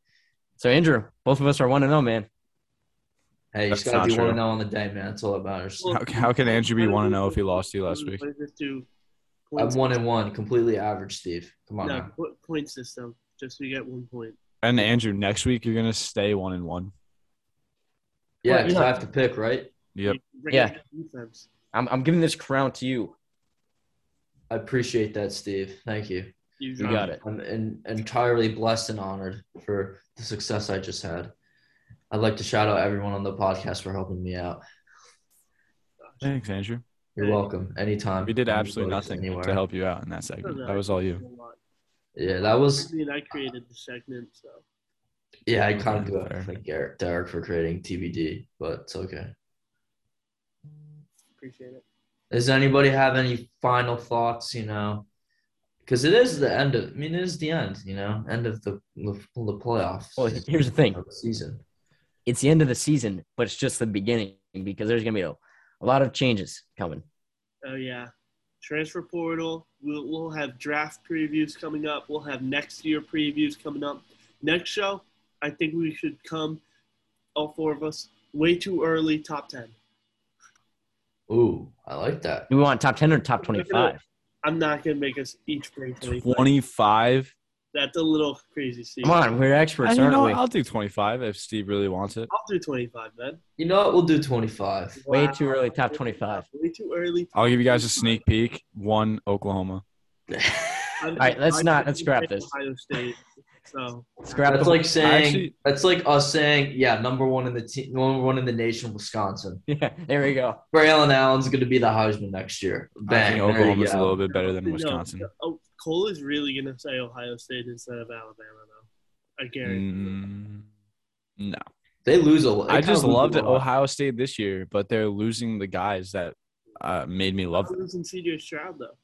So Andrew, both of us are one to know, man. Hey, you That's just gotta be one true. to know on the day, man. That's all that matters. How, how can Andrew be How do want to we know do- if he lost to you last week? does it do? I'm one and one, completely average, Steve. Come on. No, now. point system. Just so you get one point. And Andrew, next week you're gonna stay one and one. Yeah, Well, because you know- I have to pick, right? Yep. Yeah. up the Defense. I'm, I'm giving this crown to you. I appreciate that, Steve. Thank you. You, You got it. I'm in, entirely blessed and honored for the success I just had. I'd like to shout out everyone on the podcast for helping me out. Thanks, Andrew. You're welcome. Anytime. We did absolutely nothing anywhere. to help you out in that segment. That was all you. Yeah, that was. I mean, I created the segment, so Yeah, I kind of Okay, do have to thank Derek, Derek for creating TBD, but it's okay. appreciate it. Does anybody have any final thoughts? You know, because it is the end of. I mean, it is the end. You know, end of the the, the playoffs. Well, here's the thing. of the season. It's the end of the season, but it's just the beginning because there's gonna be a, a lot of changes coming. Oh yeah, transfer portal. We'll we'll have draft previews coming up. We'll have next year previews coming up. Next show, I think we should come, all four of us, way too early, top ten. Ooh, I like that. Do we want top ten or top twenty-five? I'm not gonna make us each bring 25. Twenty-five. That's a little crazy, Steve. Come on, we're experts, And you aren't know, we? I'll do twenty-five if Steve really wants it. I'll do 25, man. You know what? We'll do 25. Way too early, top 25. Way too early. I'll give you guys a sneak peek. One Oklahoma. *laughs* All right, let's not- let's scrap this. Ohio State. So Scrap That's like saying Actually- that's like us saying, yeah, number one in the team, number one in the nation, Wisconsin. *laughs* Yeah, there we go. Braylon Allen's going to be the Heisman next year. I Bang, think Oklahoma's a little bit better than No, Wisconsin. Oh, Cole is really gonna say Ohio State instead of Alabama, though. I guarantee. Mm, no, They lose a lot. I just loved it. Ohio State this year, but they're losing the guys that uh, made me love I'm them. losing CJ Stroud though,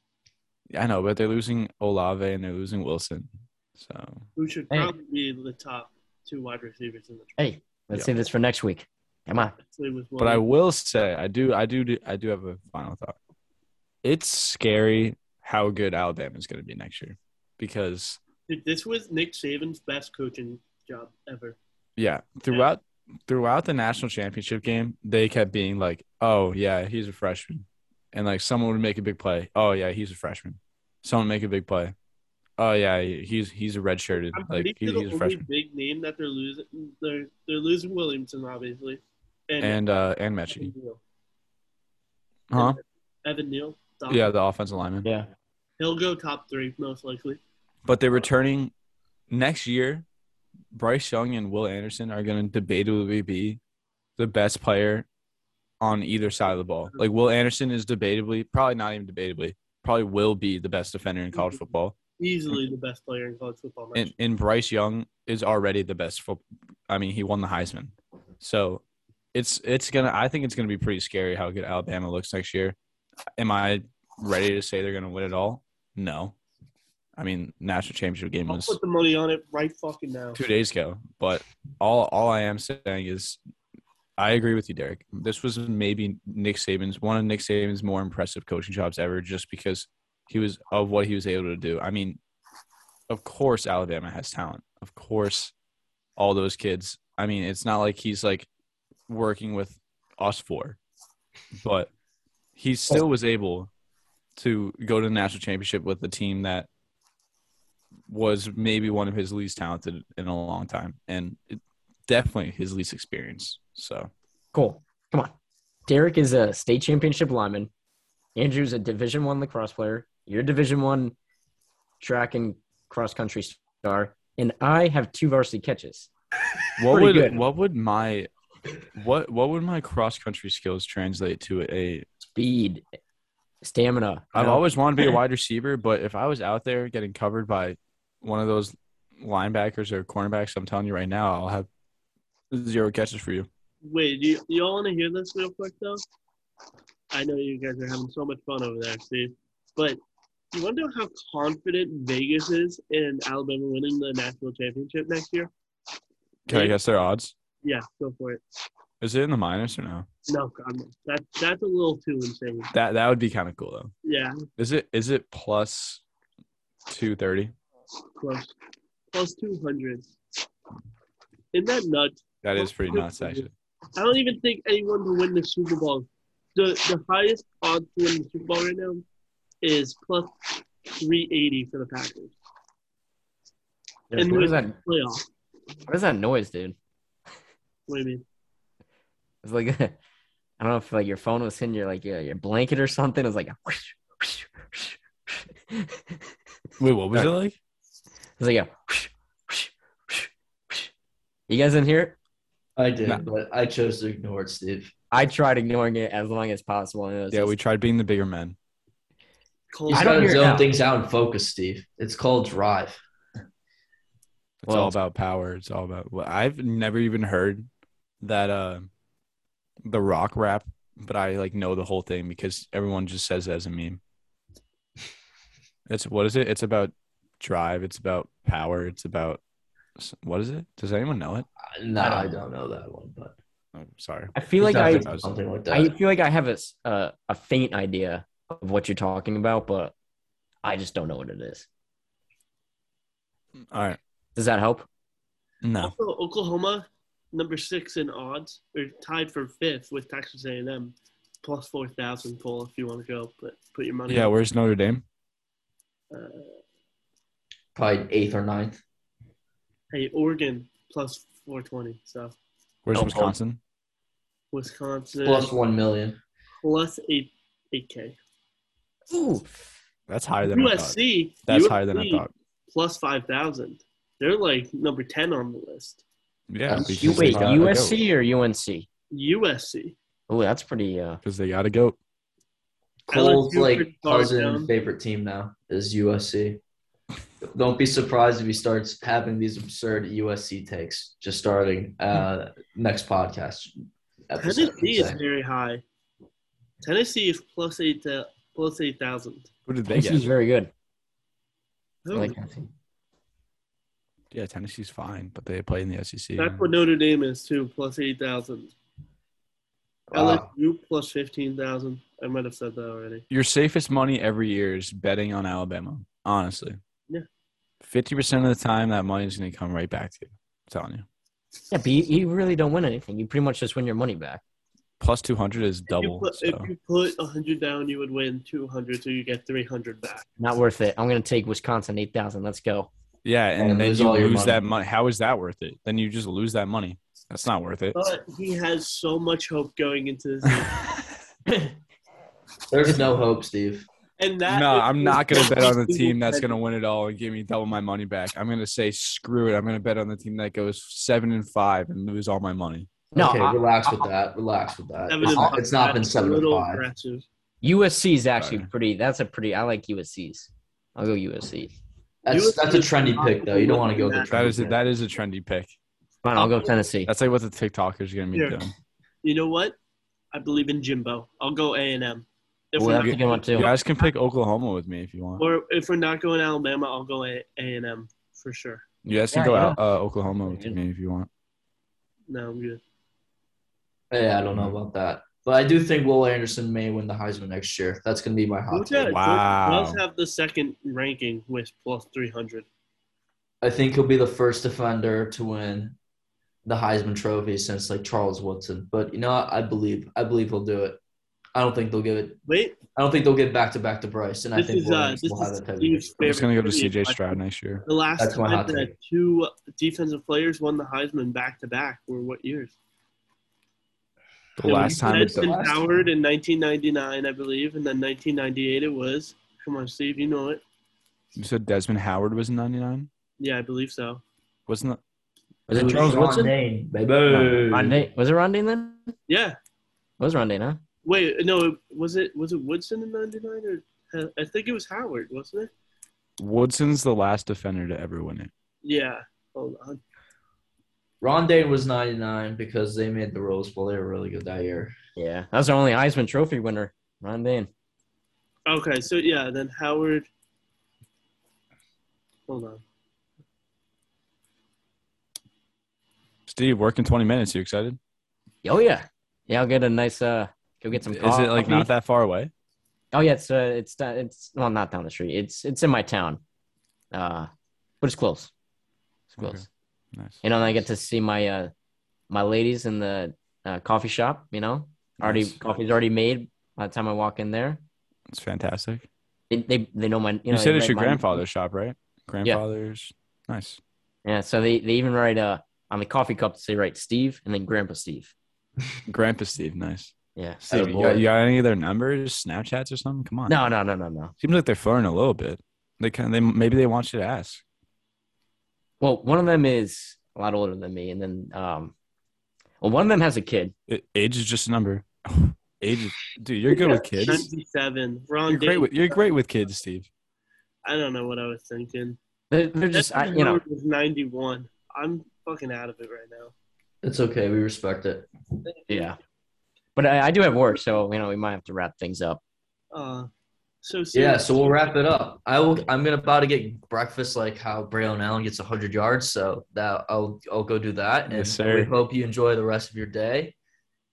Yeah, I know, but they're losing Olave and they're losing Wilson. So who should Hey. probably be the top two wide receivers in the draft. Hey, let's Yeah. save this for next week. Come on. But I will say, I do, I do, I do have a final thought. It's scary how good Alabama is going to be next year, because Dude, this was Nick Saban's best coaching job ever. yeah, throughout throughout the national championship game, they kept being like, "Oh yeah, he's a freshman," and like someone would make a big play. Oh yeah, he's a freshman. Someone make a big play. Oh yeah, he's he's a redshirted. I'm Like pretty he, sure the he's a only freshman. big name that they're losing, they're they're losing Williamson obviously, and, And uh and Metchie, Evan Neal. huh? Evan Neal. Doc. Yeah, the offensive lineman. Yeah. he'll go top three most likely. But they're returning next year. Bryce Young and Will Anderson are going to debatably be the best player on either side of the ball. Like Will Anderson is debatably, probably not even debatably, probably will be the best defender in college football. Easily the best player in college football. next And, and Bryce Young is already the best. Fo- I mean, he won the Heisman, so it's it's gonna. I think it's gonna be pretty scary how good Alabama looks next year. Am I ready to say they're gonna win it all? No. I mean, national championship game I'll was put the money on it right fucking now. two days ago. But all all I am saying is, I agree with you, Derek. This was maybe Nick Saban's one of Nick Saban's more impressive coaching jobs ever, just because he was of what he was able to do. I mean, of course Alabama has talent. Of course, all those kids. I mean, it's not like he's like working with us four, but he still was able to go to the national championship with a team that was maybe one of his least talented in a long time, and definitely his least experience. So Cool. Come on. Derek is a state championship lineman. Andrew's a Division One lacrosse player. You're a Division One track and cross country star, and I have two varsity catches. what Pretty would good. what would my what what would my cross country skills translate to a Speed, stamina. I've you know? always wanted to be a *laughs* wide receiver, but if I was out there getting covered by one of those linebackers or cornerbacks, I'm telling you right now, I'll have zero catches for you. Wait, do you, you all want to hear this real quick though? I know you guys are having so much fun over there, Steve. But you want to know how confident Vegas is in Alabama winning the national championship next year? Can I guess their odds? Yeah, go for it. Is it in the minus or no? No, God, no. That that's a little too insane. That that would be kind of cool though. Yeah, Is it is it plus two thirty? Plus plus two hundred. Isn't that nuts? That is pretty nuts actually. I don't even think anyone to win the Super Bowl. The the highest odds to win the Super Bowl right now is plus three eighty for the Packers. Derek, and what is that? Playoff. What is that noise, dude? What do you mean? It's like *laughs* I don't know if like your phone was in your like your, your blanket or something. It was like a whoosh, whoosh, whoosh, whoosh. Wait, what was it like? It was like a whoosh, whoosh, whoosh, whoosh. You guys didn't hear it? I did, No. but I chose to ignore it, Steve. I tried ignoring it as long as possible. And it was Yeah, just- we tried being the bigger men. Cole, You I gotta zone things out and focus, Steve. It's called drive. It's Well- all about power. It's all about. Well, I've never even heard that uh, the rock rap, but I like know the whole thing because everyone just says it as a meme. It's what is it? It's about drive. It's about power. It's about what is it? Does anyone know it? No, I don't know. that one, but Oh, sorry. I feel like I, something like that. I feel like I have a s- uh, a faint idea of what you're talking about, but I just don't know what it is. All right. Does that help? No. Also, Oklahoma, number six in odds, or tied for fifth with Texas A&M, plus four thousand. Cole, if you want to go, but put your money. Yeah. on. Where's Notre Dame? Uh, Probably eighth or ninth. hey, Oregon plus four twenty. So Where's Oh, Wisconsin? Wisconsin Plus one million. plus eight eight k. Ooh, That's higher than I thought. USC. That's USC higher than I thought. Plus five thousand. They're like number ten on the list. Yeah. That's- because you wait, USC or UNC? USC. Oh, that's pretty. Uh, Because they got to go. Cole's like pretty far cousin down. favorite team now is USC. Don't be surprised if he starts having these absurd USC takes just starting uh next podcast. episode, Tennessee is very high. Tennessee is plus eight uh, plus eight thousand. Who did they Tennessee's get? very good. I like Tennessee. Yeah, Tennessee's fine, but they play in the SEC. That's what Notre Dame is too, plus eight thousand. Wow. LSU plus fifteen thousand. I might have said that already. Your safest money every year is betting on Alabama. Honestly. Yeah. Fifty percent of the time, that money is going to come right back to you. I'm telling you. Yeah, but you, you really don't win anything. You pretty much just win your money back. Plus two hundred is If you double. put, so. if you put a hundred down, you would win two hundred, so you get three hundred back. Not worth it. I'm gonna take Wisconsin eight thousand. Let's go. Yeah, and And then lose you all lose money. that money. How is that worth it? Then you just lose that money. That's not worth it. But he has so much hope going into this. *laughs* *laughs* There's no hope, Steve. And that no, I'm not going to bet on the team that's going to win it all and give me double my money back. I'm going to say screw it. I'm going to bet on the team that goes seven and five and lose all my money. No, okay, I- relax with that. Relax with that. Seven It's not, it's not been That's seven a and little five. aggressive. USC is actually Sorry. pretty. That's a pretty. I like USC's. I'll go USC. That's that's a trendy pick though. You don't want to go the That That trendy is a, pick. that is a trendy pick. Fine, I'll go Tennessee. That's like what the TikTokers are going to be Here. doing. You know what? I believe in Jimbo. I'll go A and M. If Well, we're that's not a good one You guys can pick Oklahoma with me if you want. or if we're not going Alabama, I'll go A and M for sure. You guys can Yeah, go yeah. out uh, Oklahoma with me if you want. No, I'm good. Yeah, I don't know about that. But I do think Will Anderson may win the Heisman next year. That's gonna be my hot take. Wow. Georgia does have the second ranking with plus 300. I think he'll be the first defender to win the Heisman Trophy since like Charles Woodson. But you know. I believe I believe he'll do it. I don't think they'll give it. Wait, I don't think they'll give back to back to Bryce, and I this think is uh, Williams this will have is that type of Steve's year. I'm just gonna go to CJ Stroud next year. The last That's time that two defensive players won the Heisman back to back were what years? The It last time it, Desmond last time. Howard in 1999, I believe, and then 1998 it was. Come on, Steve, you know it. you said Desmond Howard was in '99, Yeah, I believe so. wasn't it? Was it was Charles Ron Woodson? Dane, baby. No, Ron Dayne. Was it Ron Dayne then? It Yeah. was Ron Dayne, huh? Wait, no, was it was it Woodson in '99 or uh, I think it was Howard, wasn't it? Woodson's the last defender to ever win it. Yeah. Hold on. Ron Dayne was 99 because they made the Rose Bowl. They were really good that year. Yeah, that was our only Heisman Trophy winner, Ron Dayne. Okay, so yeah, then Howard. Hold on. Steve, working 20 minutes. You excited? Oh yeah, yeah. I'll get a nice uh, go get some. Is it like not that far away? Oh yeah, it's uh, it's it's well not down the street. It's it's in my town, uh, but it's close. It's close. Okay. Nice. You know, and I get to see my uh my ladies in the uh, coffee shop. You know, already Nice. coffee's already made by the time I walk in there. It's fantastic. They they, they know my you You, know. said it's your grandfather's shop, right? Grandfather's. Nice. Yeah, so they they even write uh on the coffee cup they write Steve and then Grandpa Steve. *laughs* Grandpa Steve, nice. Yeah. Steve, you got, you got any of their numbers, Snapchats or something? Come on. No, no, no, no, no. Seems like they're flirting a little bit. They can. They maybe they want you to ask. Well, one of them is a lot older than me, and then um, well, one of them has a kid. It, age is just a number. *laughs* age, is, dude. You're good with kids. 97. Ron You're great with. You're great with kids, Steve. I don't know what I was thinking. They're, they're just I, you know, was ninety-one. I'm fucking out of it right now. It's okay. We respect it. yeah. But I, I do have work, so you know we might have to wrap things up. Uh, so Yeah, so we'll wrap it up. I will. I'm gonna about to get breakfast, like how Braylon Allen gets 100 yards. So that I'll I'll go do that. And Yes, sir. we hope you enjoy the rest of your day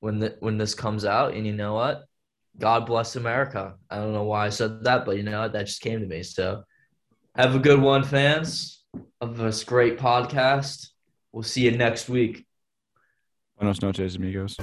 when the, when this comes out. And you know what? God bless America. I don't know why I said that, but you know what? That just came to me. So have a good one, fans of this great podcast. We'll see you next week. Buenos noches, amigos.